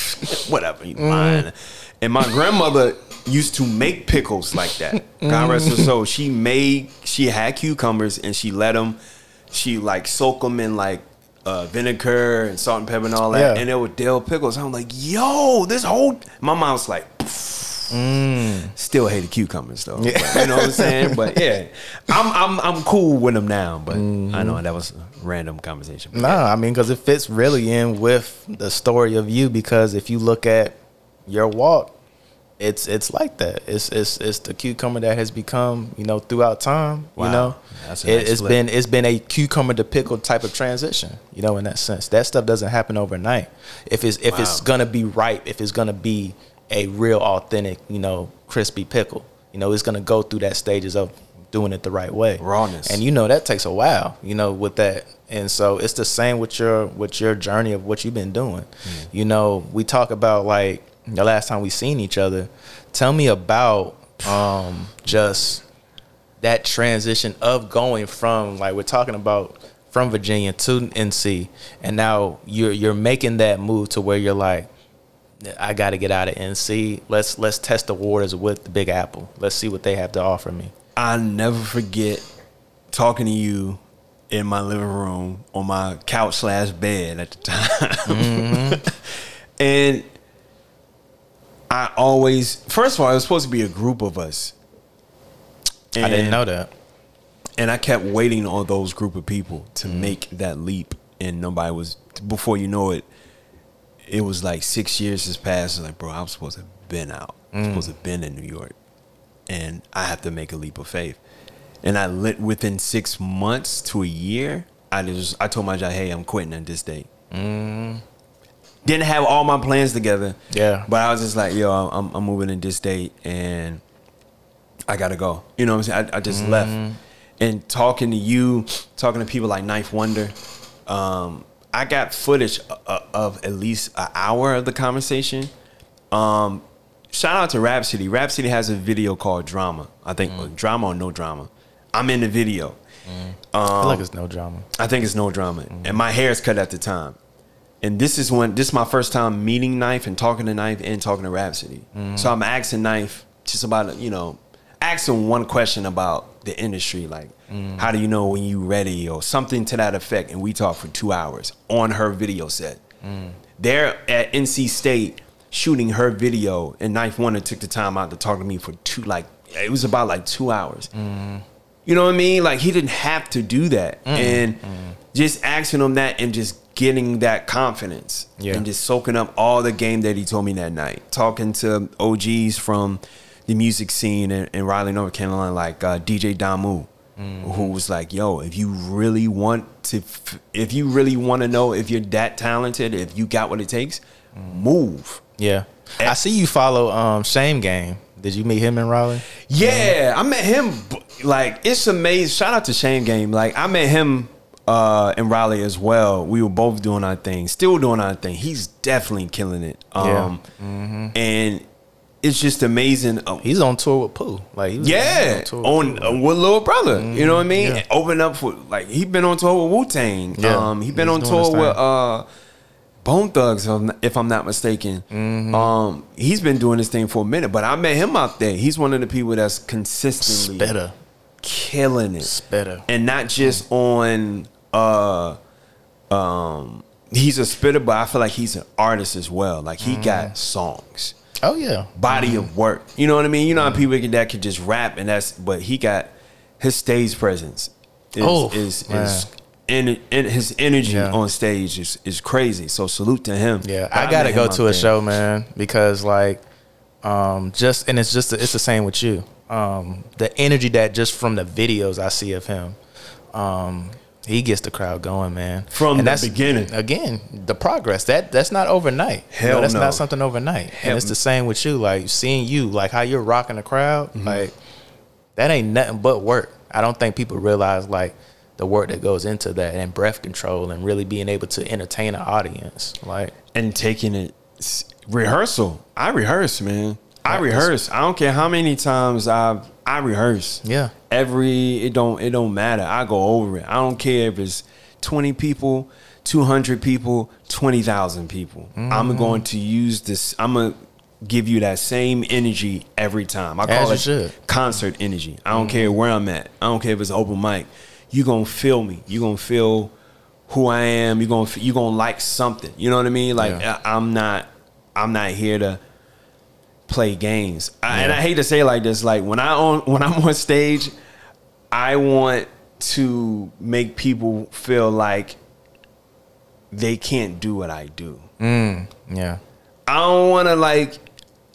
whatever, you mm-hmm. lying. And my grandmother used to make pickles like that. God rest her soul. She made, she had cucumbers and she let them, she like soak them in like uh, vinegar and salt and pepper and all that, Yeah. and it would dill pickles. I'm like, yo, this whole. My mom was like. Still hated cucumbers though. Yeah. But, you know what I'm saying? But yeah, I'm I'm I'm cool with them now. But Mm-hmm. I know that was a random conversation. No, I mean because it fits really in with the story of you. Because if you look at your walk, it's it's like that. It's it's it's the cucumber that has become you know throughout time. Wow. You know, That's it, nice flip. been it's been a cucumber to pickle type of transition. You know, in that sense, that stuff doesn't happen overnight. If it's if it's gonna be ripe, if it's gonna be a real authentic, you know, crispy pickle, you know, it's gonna go through that stages of doing it the right way Rawness. and you know that takes a while you know with that and so it's the same with your with your journey of what you've been doing hmm. you know we talk about like the last time we seen each other tell me about um just that transition of going from like we're talking about from Virginia to NC and now you're you're making that move to where you're like I got to get out of NC let's let's test the waters with the Big Apple let's see what they have to offer me I never forget talking to you in my living room on my couch slash bed at the time. Mm-hmm. and I always first of all, it was supposed to be a group of us. I didn't know that. and I kept waiting on those group of people to Mm. make that leap, and nobody was. Before you know it, it was like six years has passed. Like, bro, I'm supposed to have been out. I'm Mm. supposed to have been in New York, and I have to make a leap of faith. And I lit within six months to a year. I just I told my job, hey, I'm quitting at this date. Didn't have all my plans together. Yeah. But I was just like, yo, I'm, I'm moving in this date, and I gotta go. You know what I'm saying? I, I just left. And talking to you, talking to people like 9th Wonder, um, I got footage of, of at least an hour of the conversation. Um, shout out to Rhapsody. Rhapsody has a video called Drama. I think uh, Drama or No Drama. I'm in the video. I feel Um, like it's no drama. I think it's no drama. And my hair is cut at the time. And this is when this is my first time meeting 9th and talking to 9th and talking to Rhapsody. Mm. So I'm asking 9th just about you know, asking one question about the industry, like mm. how do you know when you ready or something to that effect. And we talked for two hours on her video set. Mm. They're at NC State shooting her video, and 9th Wonder took the time out to talk to me for two like it was about like two hours. You know what I mean? Like he didn't have to do that. Mm. And just asking him that and just getting that confidence. Yeah. And just soaking up all the game that he told me that night. Talking to OGs from the music scene in, in Raleigh, North Carolina, like uh, DJ Damu, Mm. who was like, yo, if you really want to, f- if you really want to know if you're that talented, if you got what it takes, move. Yeah. I see you follow um Shame Game. Did you meet him in Raleigh? Yeah, I met him. Like it's amazing. Shout out to Shane Game. Like I met him uh, in Raleigh as well. We were both doing our thing, still doing our thing. He's definitely killing it. Um, and it's just amazing. Uh, He's on tour with Pooh. Like he was yeah, tour with on uh, with little brother. You know what I mean? yeah. Open up for like he been on tour with Wu Tang. Yeah, Um, he been he's on tour with uh, Bone Thugs, if I'm not, if I'm not mistaken. Mm-hmm. Um, he's been doing this thing for a minute, but I met him out there. He's one of the people that's consistently Spitter. killing it, Spitter. and not just on uh, um, he's a spitter, but I feel like he's an artist as well. Like he Mm-hmm. got songs Oh yeah. body of work. You know what I mean? You know how people can- that could just rap and that's but he got his stage presence is Oh, is, is in his energy Yeah. on stage is, is crazy. So salute to him. Yeah, But I gotta go to a show, man, because like, um, just and it's just it's the same with you. Um, the energy that just from the videos I see of him, um, he gets the crowd going, man. From and the that's, beginning. Again, the progress that that's not overnight. You know, that's no. not something overnight. Hell- and it's the same with you. Like seeing you, like how you're rocking the crowd, Mm-hmm. like that ain't nothing but work. I don't think people realize like the work that goes into that and breath control and really being able to entertain an audience. Like and taking it rehearsal. I rehearse, man. I rehearse. I don't care how many times I I rehearse. Yeah. Every it don't it don't matter. I go over it. I don't care if it's twenty people, two hundred people, twenty thousand people. Mm-hmm. I'm going to use this. I'm gonna give you that same energy every time. I call it should. Mm-hmm. concert energy. I don't care where I'm at. I don't care if it's open mic. You gonna feel me. You gonna feel who I am. You gonna you gonna like something. You know what I mean? Like Yeah. I, I'm not I'm not here to play games. I, and I hate to say it like this. Like when I on when I'm on stage, I want to make people feel like they can't do what I do. Mm, yeah. I don't want to like,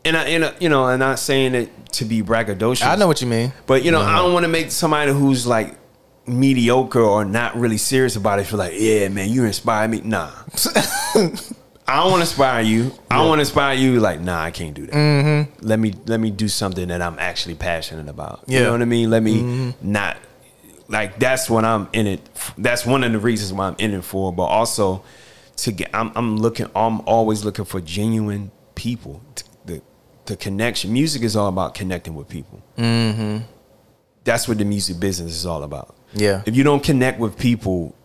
and I, and I, you know, I'm not saying it to be braggadocious. I know what you mean. But you know, No, I don't want to make somebody who's like mediocre or not really serious about it feel like, yeah, man, you inspire me. Nah. I don't want to inspire you. I want to inspire you. Like, nah, I can't do that. Mm-hmm. Let me let me do something that I'm actually passionate about. You know what I mean? Let me mm-hmm. not like that's what I'm in it. That's one of the reasons why I'm in it for. But also to get, I'm, I'm looking. I'm always looking for genuine people. t- The the connection. Music is all about connecting with people mm-hmm. that's what the music business is all about. Yeah. If you don't connect with people,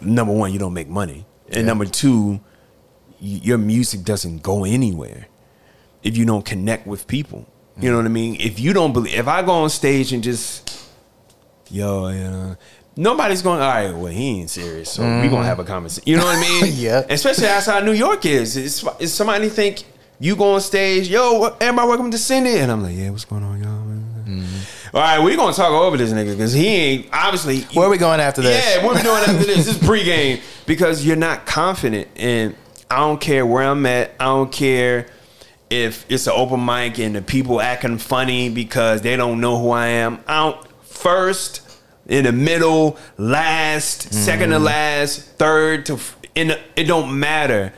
number one, you don't make money, and Yeah. number two, your music doesn't go anywhere if you don't connect with people. You know what I mean? If you don't believe, if I go on stage and just yo, you know. Nobody's going. All right, well, he ain't serious, so we gonna have a conversation. You know what I mean? Yeah. Especially that's how New York is. Is is somebody think you go on stage, yo, what, everybody welcome to Cindy, and I'm like, yeah, what's going on, y'all? Mm-hmm. All right, we gonna talk over this nigga because he ain't obviously. Where are we going after this? Yeah, what we doing after this? This is pregame because you're not confident, and I don't care where I'm at. I don't care if it's an open mic and the people acting funny because they don't know who I am. I don't first, in the middle, last, second Mm. to last, third to in. The, it don't matter.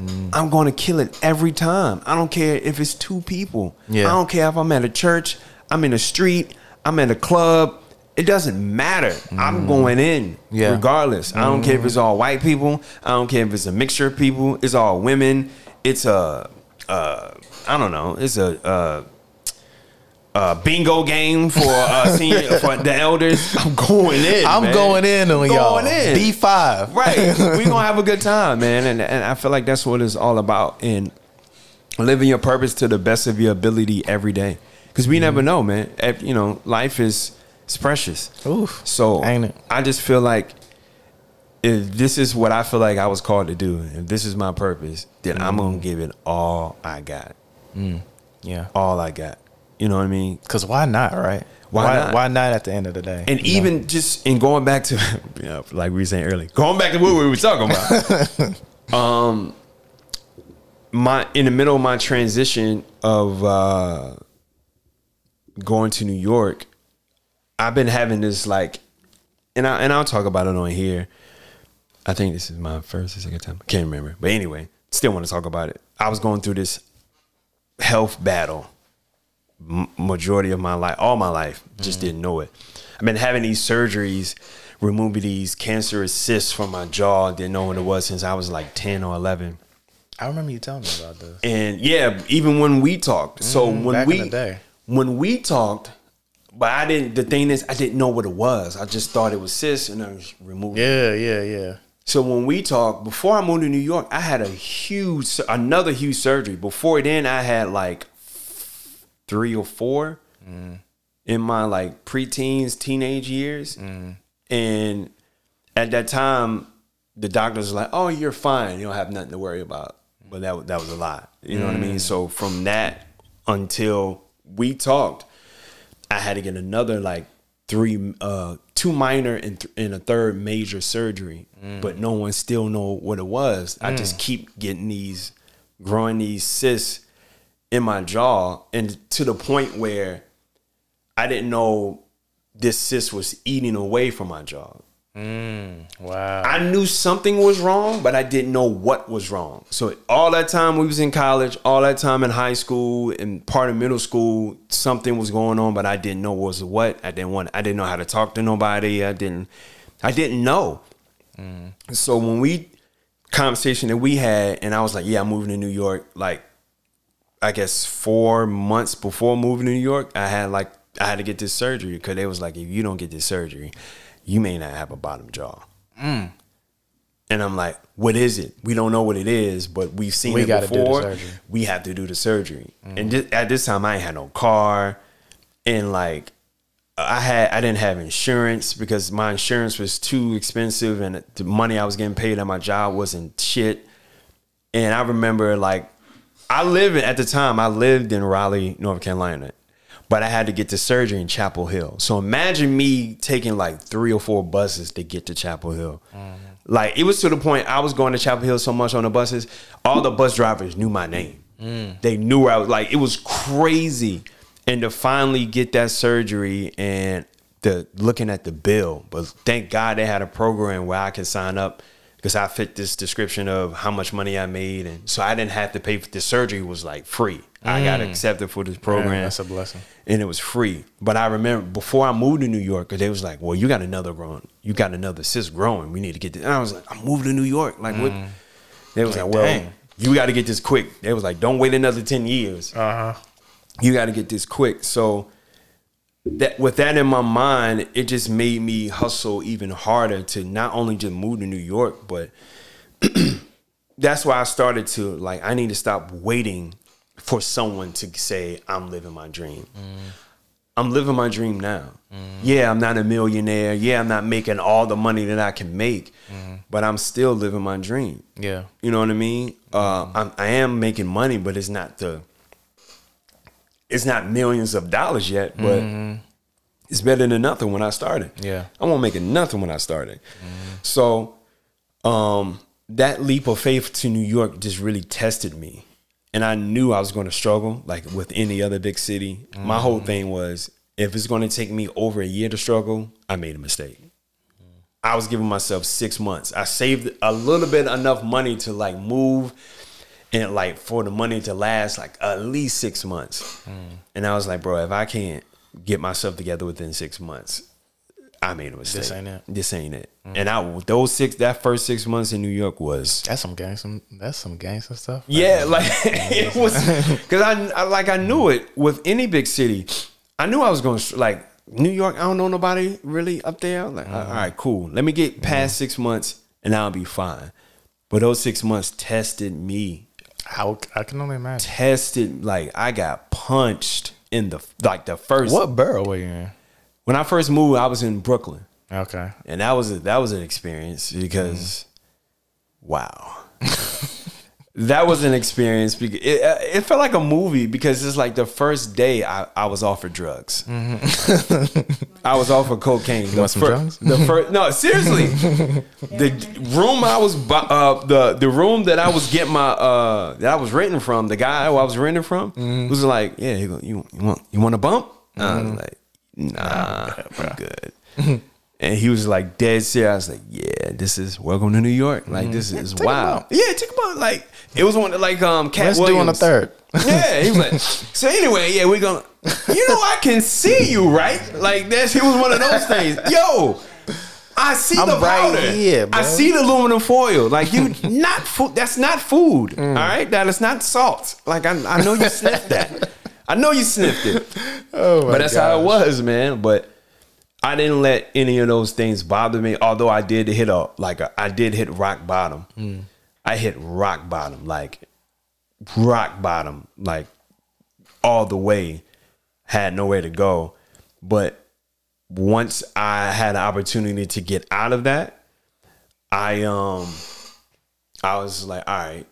Mm. I'm going to kill it every time. I don't care if it's two people. Yeah. I don't care if I'm at a church, I'm in a street, I'm at a club. It doesn't matter. I'm going in Mm. Yeah. Mm-hmm. regardless. I don't care if it's all white people. I don't care if it's a mixture of people. It's all women. It's a, uh, I don't know. It's a, uh, uh, bingo game for uh, senior for the elders. I'm going in. I'm man. going in on y'all. Going in. B five. Right. We're gonna have a good time, man. And and I feel like that's what it's all about. And living your purpose to the best of your ability every day. Because we never know, man. If, you know, life is it's precious. Oof. So Ain't it? I just feel like if this is what I feel like I was called to do, if this is my purpose, then I'm gonna give it all I got. Yeah. All I got. You know what I mean? Cause why not, right? Why why not? Why not at the end of the day? And you know? even just in going back to, you know, like we were saying earlier, going back to what we were talking about. um, my in the middle of my transition of uh, going to New York, I've been having this like, and I and I'll talk about it on here. I think this is my first or second time. I can't remember, but anyway, still want to talk about it. I was going through this health battle m- majority of my life, all my life, just didn't know it. I've been having these surgeries, removing these cancerous cysts from my jaw. Didn't know what it was since I was like ten or eleven. I remember you telling me about this. And yeah, even when we talked, so when Mm-hmm. back in we when we talked, but I didn't. The thing is, I didn't know what it was. I just thought it was cysts, and I was removing. Yeah, yeah, yeah. So when we talked, before I moved to New York, I had a huge, another huge surgery. Before then, I had like three or four mm. in my like preteens, teenage years, mm. and at that time, the doctors were like, "Oh, you're fine. You don't have nothing to worry about." But that that was a lot. You know what I mean? Mm. So from that until we talked, I had to get another like three, uh, two minor and, th- and a third major surgery, but no one still know what it was. I just keep getting these, growing these cysts in my jaw, and to the point where I didn't know this cyst was eating away from my jaw. Mm, wow. I knew something was wrong, but I didn't know what was wrong. So all that time we was in college, all that time in high school and part of middle school, something was going on, but I didn't know was what. I didn't want. I didn't know how to talk to nobody. I didn't. I didn't know. Mm. So when we conversation that we had, and I was like, "Yeah, I'm moving to New York." Like, I guess four months before moving to New York, I had like I had to get this surgery because they was like, "If you don't get this surgery, you may not have a bottom jaw." And I'm like, "What is it? We don't know what it is, but we've seen We it gotta do the before. We have to do the surgery." And mm-hmm. this, at this time, I ain't had no car, and like I had I didn't have insurance because my insurance was too expensive and the money I was getting paid at my job wasn't shit. And I remember like I lived at the time I lived in Raleigh, North Carolina, but I had to get to surgery in Chapel Hill. So imagine me taking like three or four buses to get to Chapel Hill. Mm-hmm. Like it was to the point I was going to Chapel Hill so much on the buses, all the bus drivers knew my name. Mm. They knew where I was like it was crazy. And to finally get that surgery and the looking at the bill, but thank God they had a program where I could sign up because I fit this description of how much money I made, and so I didn't have to pay for the surgery. Was like free. I got accepted for this program. Man, that's a blessing. and it was free. But I remember before I moved to New York, 'cause they was like, "Well, you got another growing, you got another sis growing. We need to get this." And I was like, "I'm moving to New York." Like what? They was like, Like, "Well, dang. you got to get this quick." They was like, "Don't wait another ten years. Uh huh. You got to get this quick." So that with that in my mind, it just made me hustle even harder to not only just move to New York, but that's why I started to like I need to stop waiting for someone to say I'm living my dream. I'm living my dream now. Yeah, I'm not a millionaire. Yeah, I'm not making all the money that I can make, but I'm still living my dream. Yeah. You know what I mean? Uh, I'm, I am making money, but it's not the. It's not millions of dollars yet, but it's better than nothing when I started. Yeah. I won't make it nothing when I started. So, um, that leap of faith to New York just really tested me, and I knew I was going to struggle, like with any other big city. My whole mm. thing was, if it's going to take me over a year to struggle, I made a mistake. I was giving myself six months. I saved a little bit enough money to like move and like for the money to last like at least six months. Mm. And I was like, bro, if I can't get myself together within six months, I made a mistake. ain't it. This ain't it. Mm-hmm. And I those six that first six months in New York was That's some gangster. That's some gangster stuff. yeah, like it was because I, I like I knew it with any big city. I knew I was going to like New York. I don't know nobody really up there. Like, mm-hmm. all right, cool. Let me get mm-hmm. past six months and I'll be fine. But those six months tested me. How I can only imagine. Tested like I got punched in the like the first. What borough were you in? When I first moved, I was in Brooklyn, Okay. and that was a, that was an experience because, wow. that was an experience because it, it felt like a movie because it's like the first day I, I was offered drugs. I was offered cocaine. The want some fir- drugs? The first no, seriously. the room I was bu- uh, the the room that I was getting my uh that I was renting from the guy who I was renting from Mm-hmm. was like, yeah, you you want you want a bump? I was like, nah, I'm good. And he was like dead serious. I was like, yeah, this is welcome to New York. Like this is Mm-hmm. take a wild. bump. Yeah, take a bump. Like it was one like um Katt Let's Williams. do on the third. Yeah, he was like, so anyway, yeah, we're gonna, you know, I can see you, right? Like that's, it was one of those things. Yo, I see I'm the right powder. here, I bro. see the aluminum foil. Like you, not food. That's not food. Mm. All right, that is not salt. Like I, I know you sniffed that. I know you sniffed it. Oh my But that's how it was, man. But I didn't let any of those things bother me. Although I did hit a like a, I did hit rock bottom. Hmm. I hit rock bottom, like rock bottom, like all the way. Had nowhere to go. But once I had an opportunity to get out of that, I um I was like, all right,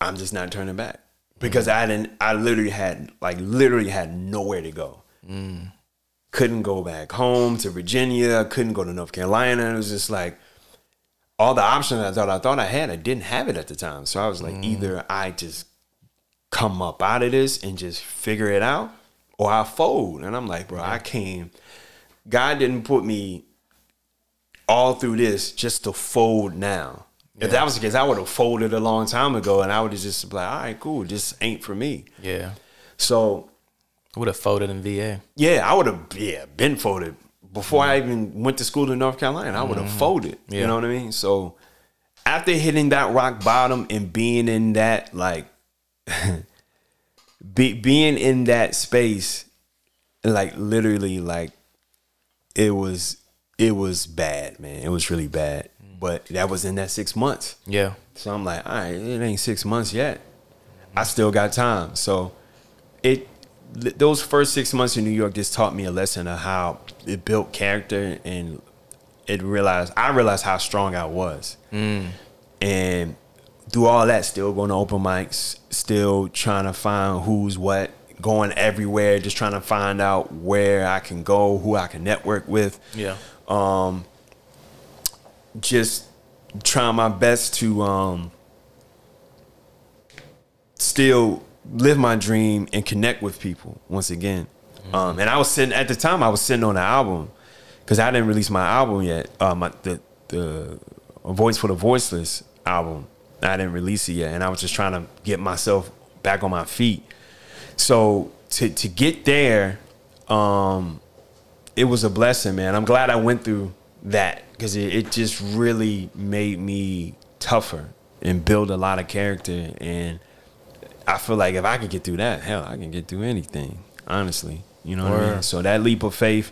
I'm just not turning back. Because I didn't I literally had like literally had nowhere to go mm. couldn't go back home to Virginia, couldn't go to North Carolina. It was just like all the options I thought I thought I had, I didn't have it at the time. So I was like, mm. either I just come up out of this and just figure it out, or I fold. And I'm like, bro, I came. God didn't put me all through this just to fold now. If that was the case, I would have folded a long time ago, and I would have just been like, all right, cool, this ain't for me. Yeah. So Would have folded in VA. yeah, I would have yeah been folded before I even went to school in North Carolina. I would have mm-hmm. folded. You know what I mean? So after hitting that rock bottom and being in that like be, being in that space, like literally like it was it was bad, man. It was really bad. But that was in that six months. Yeah. So I'm like, all right, it ain't six months yet. I still got time. So it those first six months in New York just taught me a lesson of how it built character and it realized I realized how strong I was. Mm. And through all that, still going to open mics, still trying to find who's what, going everywhere, just trying to find out where I can go, who I can network with Yeah. Um, just trying my best to um still live my dream and connect with people once again. Um and I was sitting at the time I was sitting on the album cuz I didn't release my album yet. Uh my the the A Voice for the Voiceless album. I didn't release it yet and I was just trying to get myself back on my feet. So to to get there um it was a blessing, man. I'm glad I went through that because it, it just really made me tougher and build a lot of character. And I feel like if I could get through that, hell, I can get through anything, honestly. You know what I mean? So that leap of faith,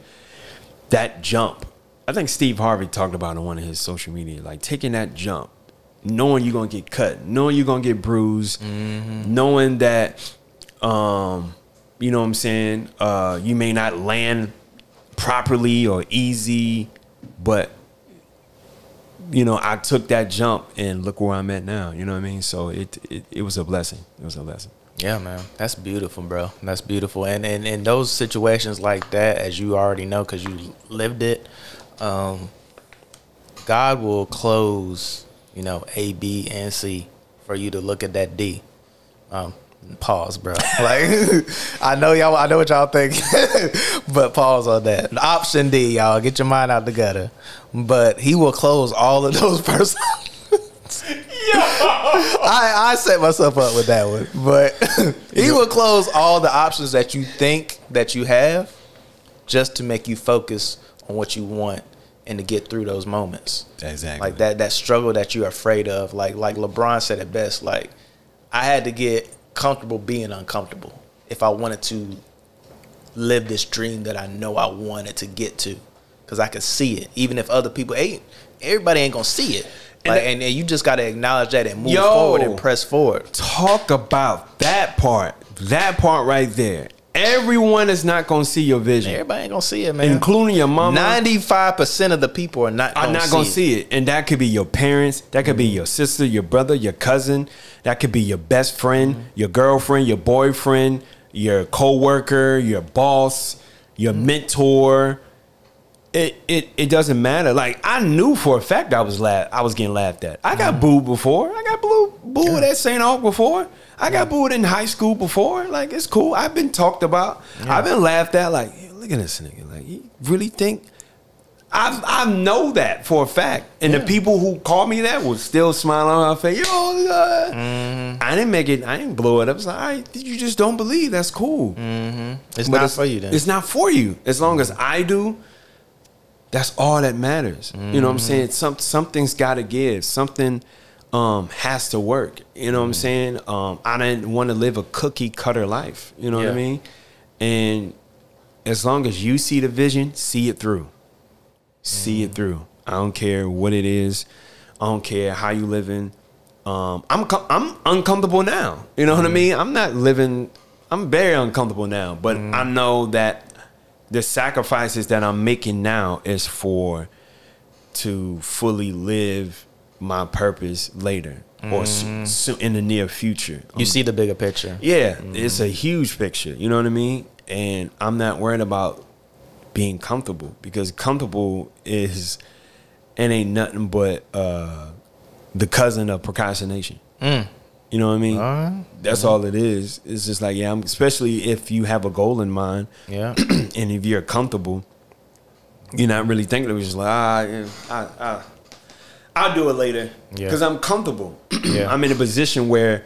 that jump, I think Steve Harvey talked about on one of his social media, like taking that jump, knowing you're gonna get cut, knowing you're gonna get bruised, knowing that um You know what I'm saying? Uh, you may not land properly or easy, but you know, I took that jump and look where I'm at now. You know what I mean? So it it, it was a blessing. It was a blessing. Yeah, man, that's beautiful, bro. That's beautiful. And and in those situations like that, as you already know, because you lived it, um, God will close, you know, A, B, and C for you to look at that D. Um, pause, bro. Like I know y'all, I know what y'all think, but pause on that. Option D, y'all, get your mind out the gutter. But He will close all of those person. I, I set myself up with that one, but he will close all the options that you think that you have, just to make you focus on what you want and to get through those moments. Exactly. Like that that struggle that you're afraid of. Like like LeBron said it best. Like I had to get comfortable being uncomfortable if I wanted to live this dream that I know I wanted to get to, because I could see it. Even if other people ain't, everybody ain't gonna see it. And Like, and, and you just gotta acknowledge that and move Yo. forward and press forward. Talk about that part. That part right there. Everyone is not gonna see your vision, Everybody ain't gonna see it, man. including your mama. Ninety-five percent of the people are not. Gonna I'm not see gonna it. see it. And that could be your parents, that could be mm-hmm. your sister, your brother, your cousin, that could be your best friend, mm-hmm. your girlfriend, your boyfriend, your coworker, your boss, your mm-hmm. mentor. It, it it doesn't matter. Like I knew for a fact I was la- I was getting laughed at. I got booed before. I got booed booed at St. Aug before. I got booed in high school before. Like it's cool. I've been talked about. I've been laughed at. Like "Hey, look at this nigga. Like you really think I I know that for a fact, and the people who called me that was still smiling on my face. Yo, uh, I didn't make it. I didn't blow it up. It's like, all right, you just don't believe. That's cool. It's But not for you then. It's not for you. As long as I do, that's all that matters. You know what I'm saying? Some something's got to give. Something um, has to work. You know what I'm saying? Um, I didn't want to live a cookie cutter life. You know what I mean? And as long as you see the vision, see it through. See it through. I don't care what it is. I don't care how you living. Um, I'm I'm uncomfortable now. You know what I mean? I'm not living. I'm very uncomfortable now, but I know that the sacrifices that I'm making now is for to fully live my purpose later or s- mm. so in the near future. you um, see the bigger picture. Yeah, mm. it's a huge picture. You know what I mean? And I'm not worried about being comfortable because comfortable is it ain't nothing but uh, the cousin of procrastination. Mm. You know what I mean? That's all it is. It's just like yeah, I'm, especially if you have a goal in mind Yeah. and if you're comfortable, you're not really thinking. It was just like ah, yeah, I, I, I'll do it later Yeah. because I'm comfortable. Yeah. I'm in a position where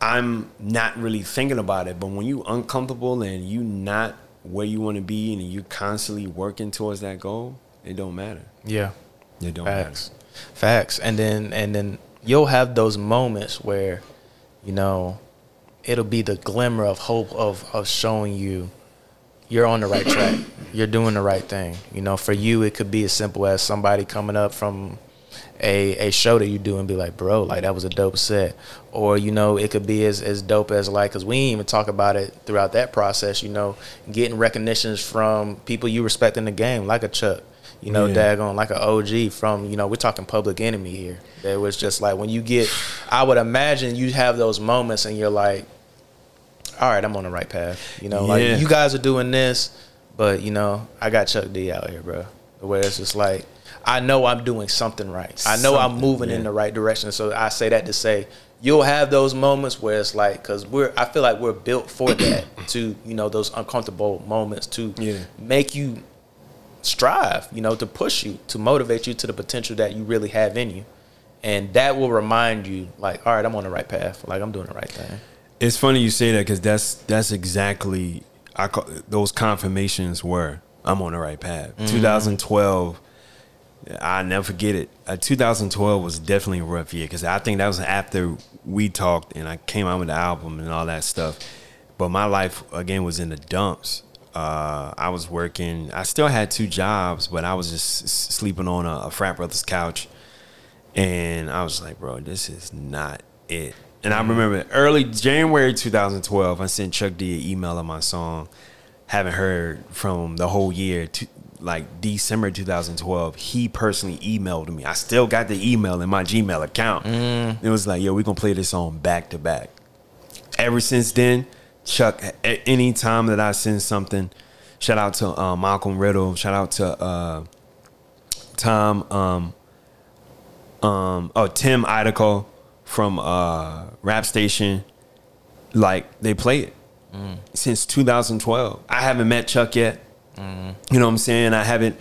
I'm not really thinking about it. But when you're uncomfortable and you're not where you want to be and you're constantly working towards that goal, it don't matter. Yeah. It don't Facts. Facts. And then and then you'll have those moments where, you know, it'll be the glimmer of hope of of showing you you're on the right track. You're doing the right thing. You know, for you it could be as simple as somebody coming up from a, a show that you do and be like, bro, like that was a dope set. Or, you know, it could be as, as dope as like, cause we didn't even talk about it throughout that process, you know, getting recognitions from people you respect in the game, like a Chuck, you know, Yeah. daggone, like an OG from, you know, we're talking public enemy here. That was just like when you get, I would imagine you have those moments and you're like, all right, I'm on the right path. You know, Yeah. like you guys are doing this, but you know, I got Chuck D out here, bro. Where it's just like, I know I'm doing something right. I know I'm Something, moving in the right direction. So I say that to say you'll have those moments where it's like, because we're, I feel like we're built for that to, you know, those uncomfortable moments to Yeah. make you strive, you know, to push you, to motivate you to the potential that you really have in you. And that will remind you, like, all right, I'm on the right path. Like, I'm doing the right thing. It's funny you say that because that's that's exactly I call, those confirmations were I'm on the right path. Mm-hmm. 2012, I never forget it. Uh, 2012 was definitely a rough year because I think that was after we talked and I came out with the album and all that stuff. But my life again was in the dumps. Uh, I was working. I still had two jobs, but I was just sleeping on a, a frat brother's couch, and I was like, bro, this is not it. And I remember early January 2012, I sent Chuck D an email on my song. Haven't heard from the whole year. Like December 2012, he personally emailed me. I still got the email in my Gmail account. It was like, yo, we gonna play this song back to back. Ever since then, Chuck, at any time that I send something, shout out to uh, Malcolm Riddle, shout out to uh, Tom, um, um, oh Tim Idaco from uh, Rap Station, like they play it since 2012. I haven't met Chuck yet. Mm-hmm. You know what I'm saying? I haven't.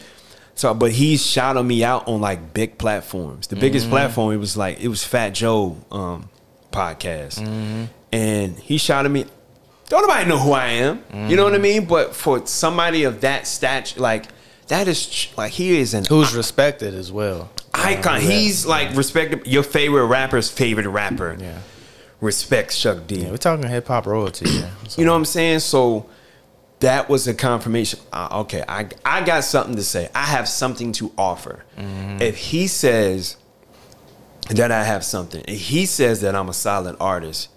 So, but he's shouting me out on like big platforms. The biggest mm-hmm. platform it was like it was Fat Joe um, podcast, mm-hmm. and he shouted me. Don't nobody know who I am. You know what I mean? But for somebody of that stature, like that is like he is an Who's respected as well. icon. Yeah. He's like respected. Your favorite rapper's favorite rapper. Yeah. Respects Chuck D. Yeah, we're talking hip hop royalty. Yeah. So- You know what I'm saying? So that was a confirmation. Uh, okay, I I got something to say. I have something to offer. Mm-hmm. If he says that I have something, if he says that I'm a solid artist,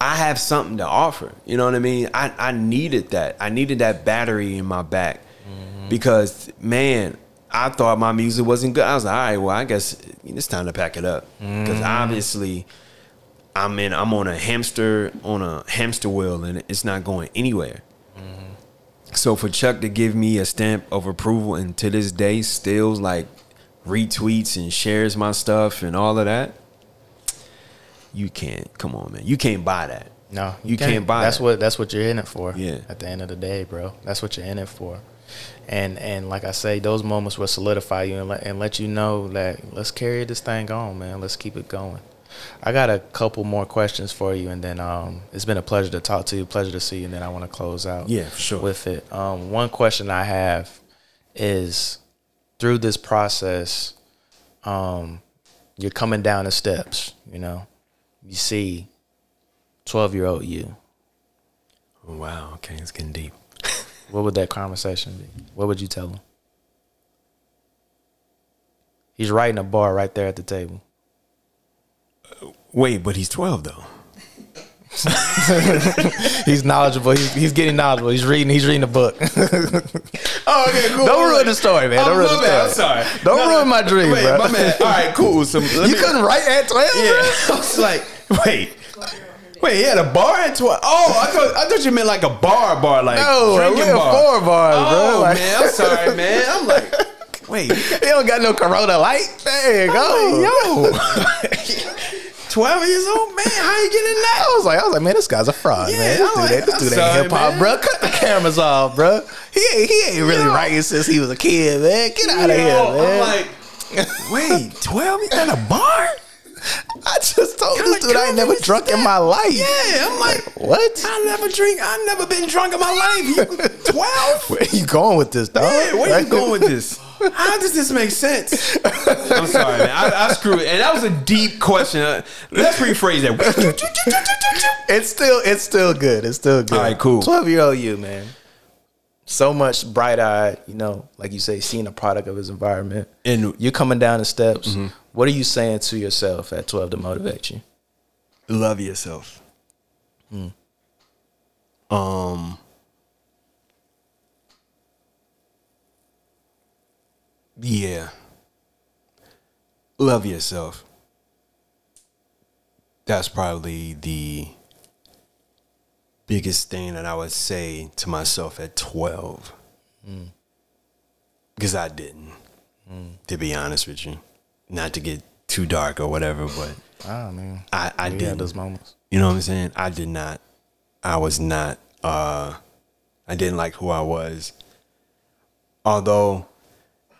I have something to offer. You know what I mean? I, I needed that. I needed that battery in my back mm-hmm. because man, I thought my music wasn't good. I was like, all right, well, I guess it's time to pack it up because mm-hmm. obviously. I'm in. I'm on a hamster on a hamster wheel, and it's not going anywhere. So for Chuck to give me a stamp of approval, and to this day still like retweets and shares my stuff and all of that, you can't. Come on, man. You can't buy that. No, You can't buy That's that. what that's what you're in it for. Yeah. At the end of the day, bro, that's what you're in it for. And and like I say, those moments will solidify you and let and let you know that let's carry this thing on, man. Let's keep it going. I got a couple more questions for you, and then um, it's been a pleasure to talk to you. Pleasure to see you, and then I want to close out. Yeah, for sure. With it, um, one question I have is through this process, um, you're coming down the steps. You know, you see twelve year old you. Wow. Okay, it's getting deep. What would that conversation be? What would you tell him? He's writing a bar right there at the table. Wait, but he's 12 though. He's knowledgeable. He's, he's getting knowledgeable. He's reading. He's reading a book. Oh, okay, cool. Don't ruin the story, man. Don't Oh, ruin my the story. I'm sorry. Don't No, ruin my dream, Wait, bro. my man. All right, cool. So You me- couldn't write at twelve. Yeah, I was like, wait, wait, he had a bar at twelve. Oh, I thought I thought you meant like a bar, bar, like No, drinking bar. four bars, oh, bro. Like, man, I'm sorry, man. I'm like, wait, he don't got no Corona light. There you go. yo, twelve years old, man. How you getting that? I was like, I was like, man, this guy's a fraud, Yeah, man. This dude, like, ain't- this dude sorry, ain't hip hop, bro. Cut the cameras off, bro. He ain't, he ain't really Yo. writing since he was a kid, man. Get out of here, man. I'm like, wait, twelve? You at a bar? I just told Kinda this dude I ain't never drunk is in my life. Yeah, I'm like, What? I never drink. I've never been drunk in my life. You, Twelve? Where you going with this, dog? Yeah, where you going with this? How does this make sense? I'm sorry, man. I, I screwed it. And that was a deep question. Uh, Let's rephrase that. It's still, it's still good. It's still good. All right, cool. Twelve year old you, man. So much bright eyed, you know, like you say, seeing a product of his environment. And You're coming down the steps. Mm-hmm. What are you saying to yourself at twelve to motivate you? love yourself. Um. Yeah. Love yourself. That's probably the biggest thing that I would say to myself at 12. Because I didn't, to be honest with you. Not to get too dark or whatever, but Ah, man. I, I didn't. those moments. You know what I'm saying? I did not. I was not. Uh, I didn't like who I was. Although,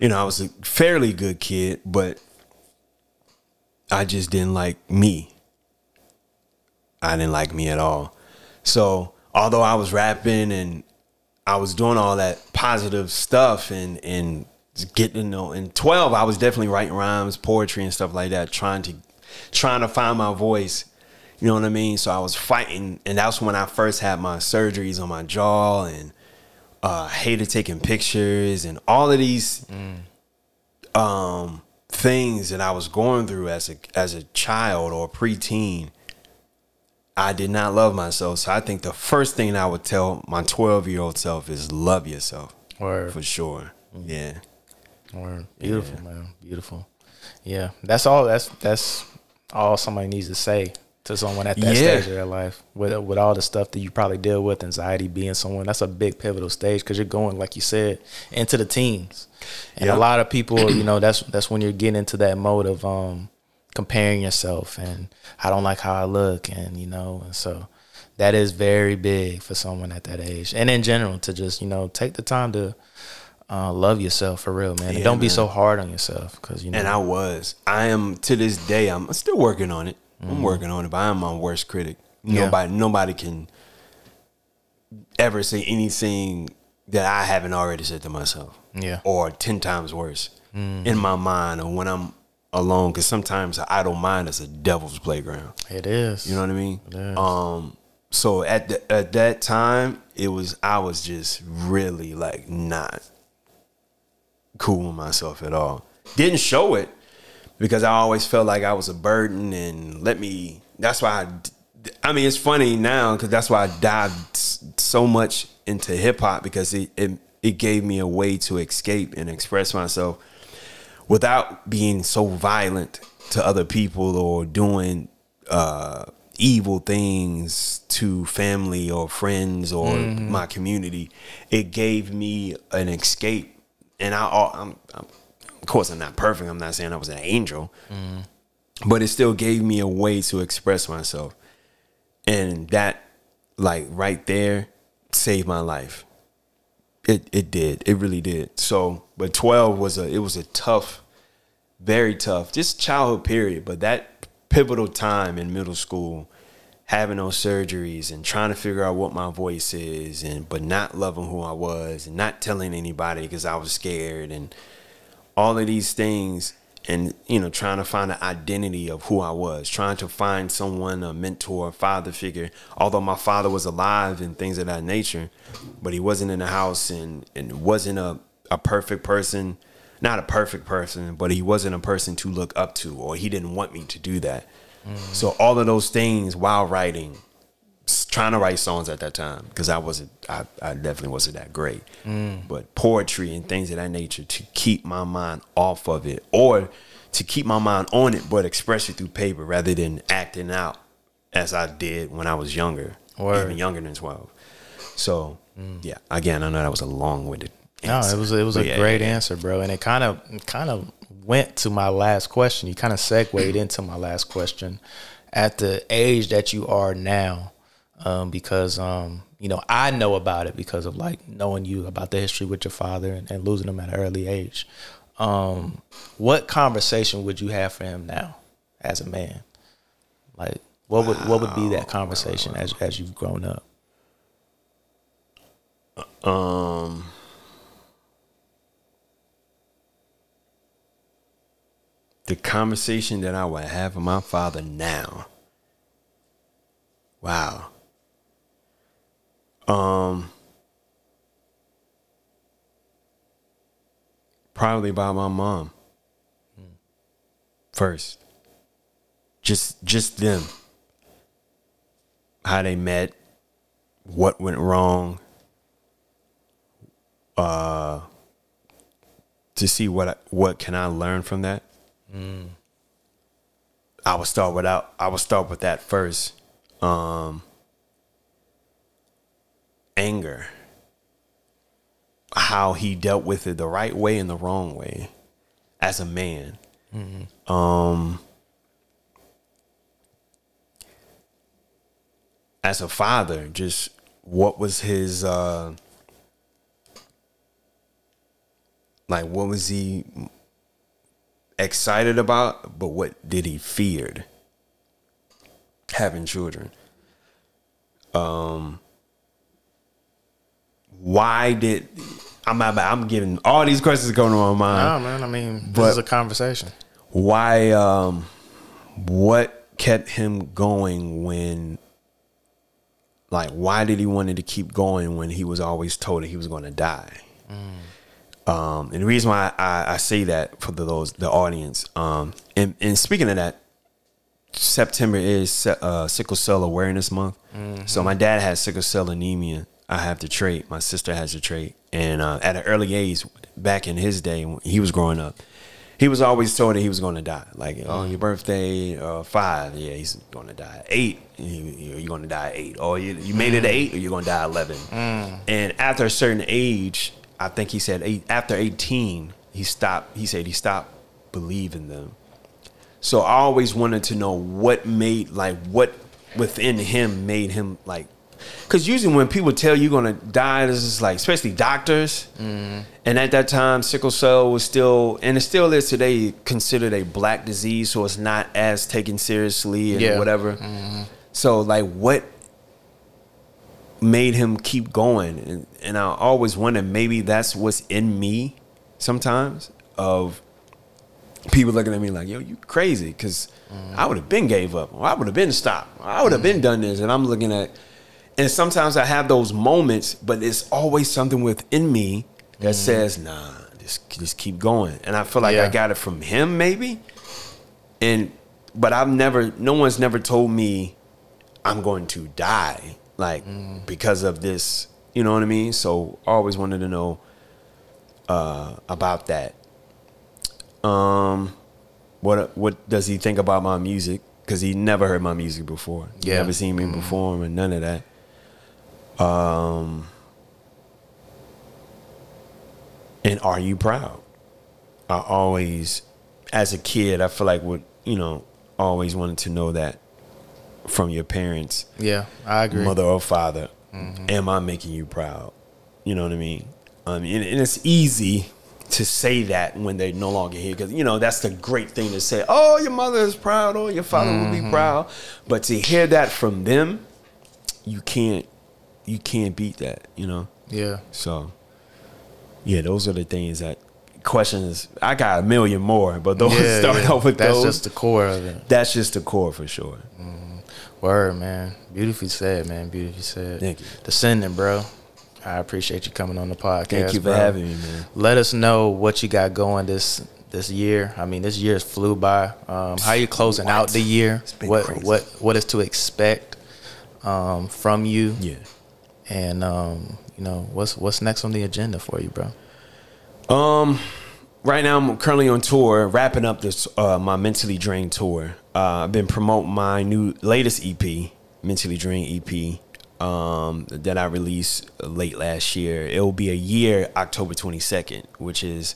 you know, I was a fairly good kid, but I just didn't like me. I didn't like me at all. So, although I was rapping and I was doing all that positive stuff and and getting to know in 12 I was definitely writing rhymes, poetry and stuff like that, trying to trying to find my voice. You know what I mean? So I was fighting and that's when I first had my surgeries on my jaw and uh hated taking pictures and all of these um things that I was going through as a as a child or preteen I did not love myself. So I think the first thing I would tell my 12 year old self is love yourself. Word. For sure. Yeah. Word. Beautiful, man. Beautiful. Yeah. That's all that's that's all somebody needs to say to someone at that Yeah. stage of their life. With with all the stuff that you probably deal with, anxiety being someone, that's a big pivotal stage because you're going, like you said, into the teens. And Yep. a lot of people, you know, that's that's when you're getting into that mode of um comparing yourself and I don't like how I look and you know, and so that is very big for someone at that age. And in general to just, you know, take the time to uh, love yourself for real, man. and don't be so hard on yourself because you know. And I was. I am to this day. I'm still working on it. I'm working on it, but I'm my worst critic. Yeah. Nobody, nobody can ever say anything that I haven't already said to myself. Yeah. Or ten times worse in my mind, or when I'm alone. Because sometimes an idle mind is a devil's playground. It is. You know what I mean? Um. So at the, at that time, it was I was just really like not cool with myself at all. Didn't show it because I always felt like I was a burden and let me. That's why I. I mean, it's funny now because that's why I dived so much into hip hop because it, it it gave me a way to escape and express myself without being so violent to other people or doing uh, evil things to family or friends or my community. It gave me an escape, and I, I'm, I'm, of course, I'm not perfect. I'm not saying I was an angel, but it still gave me a way to express myself, and that, like right there, saved my life. It it did. It really did. So, but 12 was a it was a tough very tough, just childhood period. But that pivotal time in middle school, having those surgeries and trying to figure out what my voice is, and but not loving who I was and not telling anybody because I was scared and all of these things, and you know, trying to find the identity of who I was, trying to find someone, a mentor, a father figure. Although my father was alive and things of that nature, but he wasn't in the house and and wasn't a a perfect person not a perfect person, but he wasn't a person to look up to, or he didn't want me to do that. Mm. So all of those things while writing, trying to write songs at that time, because I wasn't, I, I definitely wasn't that great. Mm. But poetry and things of that nature to keep my mind off of it, or to keep my mind on it, but express it through paper rather than acting out as I did when I was younger, Word. even younger than twelve. So mm. yeah, again, I know that was a long-winded. No, it was it was But a yeah, great yeah, yeah. answer, bro, and it kind of kind of went to my last question. You kind of segued into my last question at the age that you are now, um, because um, you know I know about it because of like knowing you about the history with your father and, and losing him at an early age. Um, what conversation would you have for him now, as a man? Like, what would what would be that conversation as as you've grown up? Um, the conversation that I would have with my father now. Wow. Um, probably by my mom. First, just just them. How they met, what went wrong, uh, to see what I, what can I learn from that. I would start without. I would start with that first. Um, anger. How he dealt with it the right way and the wrong way, as a man. Um, as a father, just what was his uh like what was he excited about but what did he feared having children um why did i'm i'm giving all these questions going on my mind Oh man, I mean, this but- is a conversation. why um what kept him going when like why did he wanted to keep going when he was always told that he was going to die um and the reason why I, I say that for the, those the audience um and, and speaking of that September is uh, sickle cell awareness month. Mm-hmm. So my dad has sickle cell anemia. I have the trait. My sister has the trait. And uh, at an early age, back in his day when he was growing up, he was always told that he was going to die. Like on your birthday, uh, five, yeah, he's going to die. Eight, you, you're going to die eight. Or you, you made it eight, or you're going to die at 11. And after a certain age, I think he said eight, after 18, he stopped. He said he stopped believing them. So I always wanted to know what made like what within him made him like because usually when people tell you you're gonna die, this is like especially doctors. Mm-hmm. And at that time, sickle cell was still and it still is today considered a black disease, so it's not as taken seriously and Yeah. whatever. Mm-hmm. So like what made him keep going? And, and I always wonder maybe that's what's in me sometimes of people looking at me like, yo, you crazy, because mm-hmm. I would have been gave up, or I would have been stopped, or I would have been done this, and I'm looking at, and sometimes I have those moments, but it's always something within me that says, nah, just just keep going, and I feel like I got it from him, maybe, and but I've never, no one's never told me I'm going to die, like because of this, you know what I mean? So I always wanted to know uh, about that. Um, what what does he think about my music? Because he never heard my music before. Yeah. never seen me perform and none of that. Um, and are you proud? I always, as a kid, I feel like what you know, always wanted to know that from your parents Yeah, I agree. mother or father, Mm-hmm. am I making you proud? You know what I mean? Um, and, and it's easy to say that when they're no longer here because you know that's the great thing to say. Oh, your mother is proud, or your father will Mm-hmm. be proud. But to hear that from them, you can't, you can't beat that. You know. Yeah. So, yeah, those are the things that questions. I got a million more, but those yeah, start yeah. off with That's those. That's just the core of it. that's just the core for sure. Word, man. Beautifully said, man. Beautifully said. Thank you. Descendant, bro. I appreciate you coming on the podcast. Thank you for bro. having me, man. Let us know what you got going this this year. I mean, this year's flew by. Um, how you closing out the year? What crazy. what what is to expect um, from you? Yeah. And um, you know what's what's next on the agenda for you, bro? Um, right now I'm currently on tour, wrapping up this uh my mentally drained tour. Uh, I've been promoting my new latest EP, mentally drained EP, um, that I released late last year. It will be a year, October 22nd, which is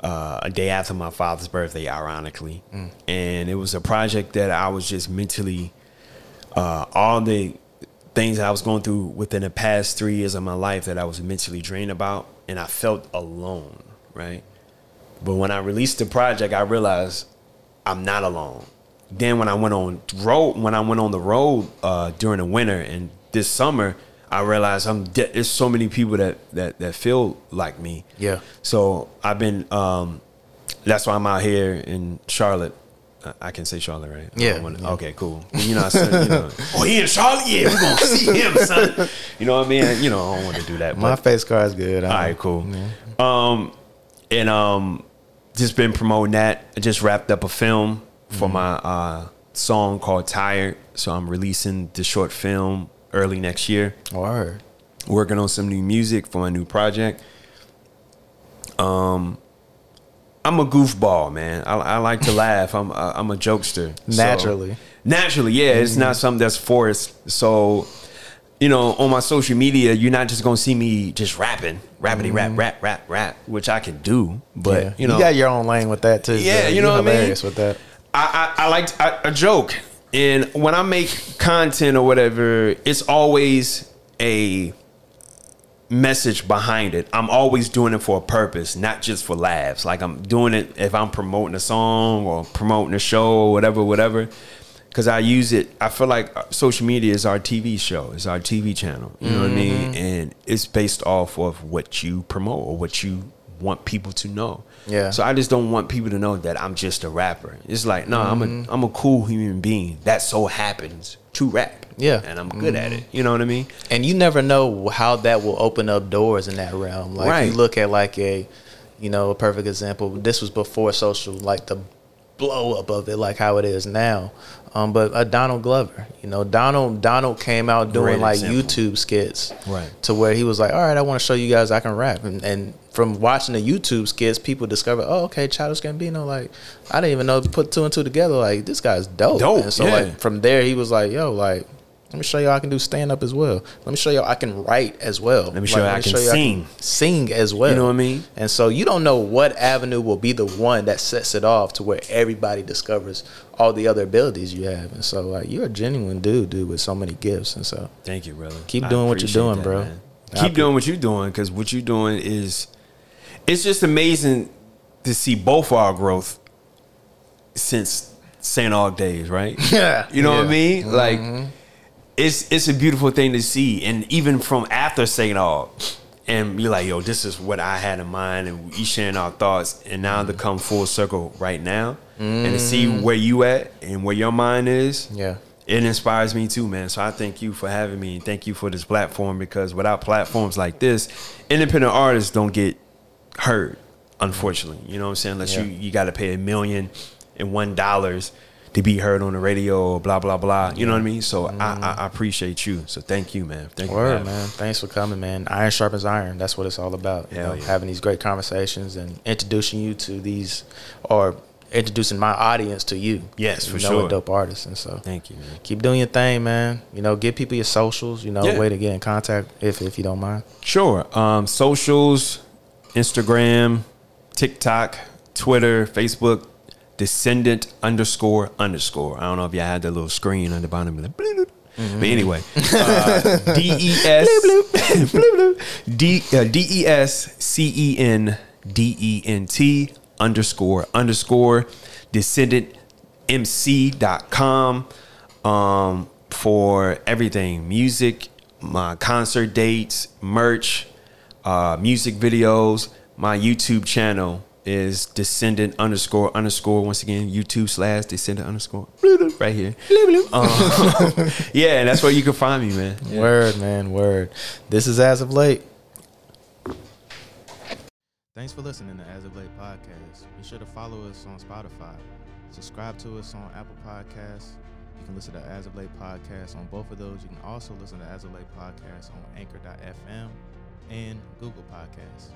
uh, a day after my father's birthday, ironically. And it was a project that I was just mentally uh, all the things I was going through within the past three years of my life that I was mentally drained about, and I felt alone, right? But when I released the project, I realized I'm not alone. Then when I went on road, when I went on the road uh, during the winter and this summer, I realized I'm de- there's so many people that that that feel like me. Yeah. So I've been. Um, that's why I'm out here in Charlotte. I- I can say Charlotte, right? Yeah, wanna- yeah. Okay, cool. You know, I said, you know, oh, he in Charlotte? Yeah, we're gonna see him, son. You know what I mean? You know, I don't want to do that. My But, face card's good. all right, cool. Um, and um, just been promoting that. I just wrapped up a film Mm-hmm. for my uh song called Tired. So I'm releasing the short film early next year Word. working on some new music for my new project. Um, I'm a goofball, man. I, I like to laugh. I'm I- I'm a jokester So- Naturally. naturally, yeah. It's mm-hmm. not something that's forced. So, you know, on my social media, you're not just gonna see me just rapping, rappity rap, mm-hmm. rap, rap, rap, which I can do. But yeah. you know, you got your own lane with that too. Yeah, you know what I mean? with that. I, I, I like I, a joke, and when I make content or whatever, it's always a message behind it. I'm always doing it for a purpose, not just for laughs. Like I'm doing it if I'm promoting a song or promoting a show or whatever, whatever. Because I use it. I feel like uh, social media is our TV show, it's our TV channel. You know what I mean? And it's based off of what you promote or what you want people to know. Yeah. So I just don't want people to know that I'm just a rapper. It's like, no, I'm a I'm a cool human being that so happens to rap. Yeah. And I'm good at it. You know what I mean? and you never know how that will open up doors in that realm. Like Right. you look at like a, you know, a perfect example. This was before social, like the blow up of it like how it is now. Um, but uh, Donald Glover, you know, Donald Donald came out doing like. YouTube skits, Right. To where he was like, "All right, I want to show you guys I can rap," and, and from watching the YouTube skits, people discover, "Oh, okay, Childish Gambino." Like, I didn't even know put two and two together. Like, this guy's dope. Dope, And so yeah. like from there, he was like, "Yo, like." Let me show you I can do stand up as well. Let me show you I can write as well. Let me show you I can sing. sing as well. You know what I mean? And so you don't know what avenue will be the one that sets it off to where everybody discovers all the other abilities you have. And so like you're a genuine dude, dude, with so many gifts. And so Thank you, brother. Keep doing what you're doing, that, bro. man. Keep doing what you're doing because what you're doing is, it's just amazing to see both our growth since St. Aug days, right? Yeah. You know what I Yeah. Mm-hmm. mean? Like, it's it's a beautiful thing to see, and even from after St. Aug, and you're like, yo, this is what I had in mind, and we sharing our thoughts, and now to come full circle right now, and to see mm. where you at and where your mind is. Yeah. it inspires me too, man. So I thank you for having me and thank you for this platform because without platforms like this, independent artists don't get heard, unfortunately. You know what I'm saying? Unless Yeah. you, you got to pay a million and one dollars to be heard on the radio or blah, blah, blah. You know what I mean? So I, I, I appreciate you. So thank you, man. Thank you. Word, me. man. Thanks for coming, man. Iron sharpens iron. That's what it's all about. You know, yeah. Having these great conversations and introducing you to these, or introducing my audience to you. Yes, You for know, sure. A dope artist, and so Thank you, man. keep doing your thing, man. You know, give people your socials. You know, Yeah. way to get in contact if if you don't mind. Sure. Um, socials, Instagram, TikTok, Twitter, Facebook, descendant underscore underscore. I don't know if y'all had that little screen on the bottom. But, like, but anyway, uh, D E S D uh, D E S C E N D E N T underscore underscore descendant mc.com um, for everything music, my concert dates, merch, uh, music videos. My YouTube channel is descendant underscore underscore. Once again, YouTube slash descendant underscore right here. Um, yeah, and that's where you can find me, man. Yeah. Word, man, word. This is as of late. Thanks for listening to As of Late podcast. Be sure to follow us on Spotify. Subscribe to us on Apple Podcasts. You can listen to As of Late podcast on both of those. You can also listen to As of Late podcast on Anchor.fm and Google Podcasts.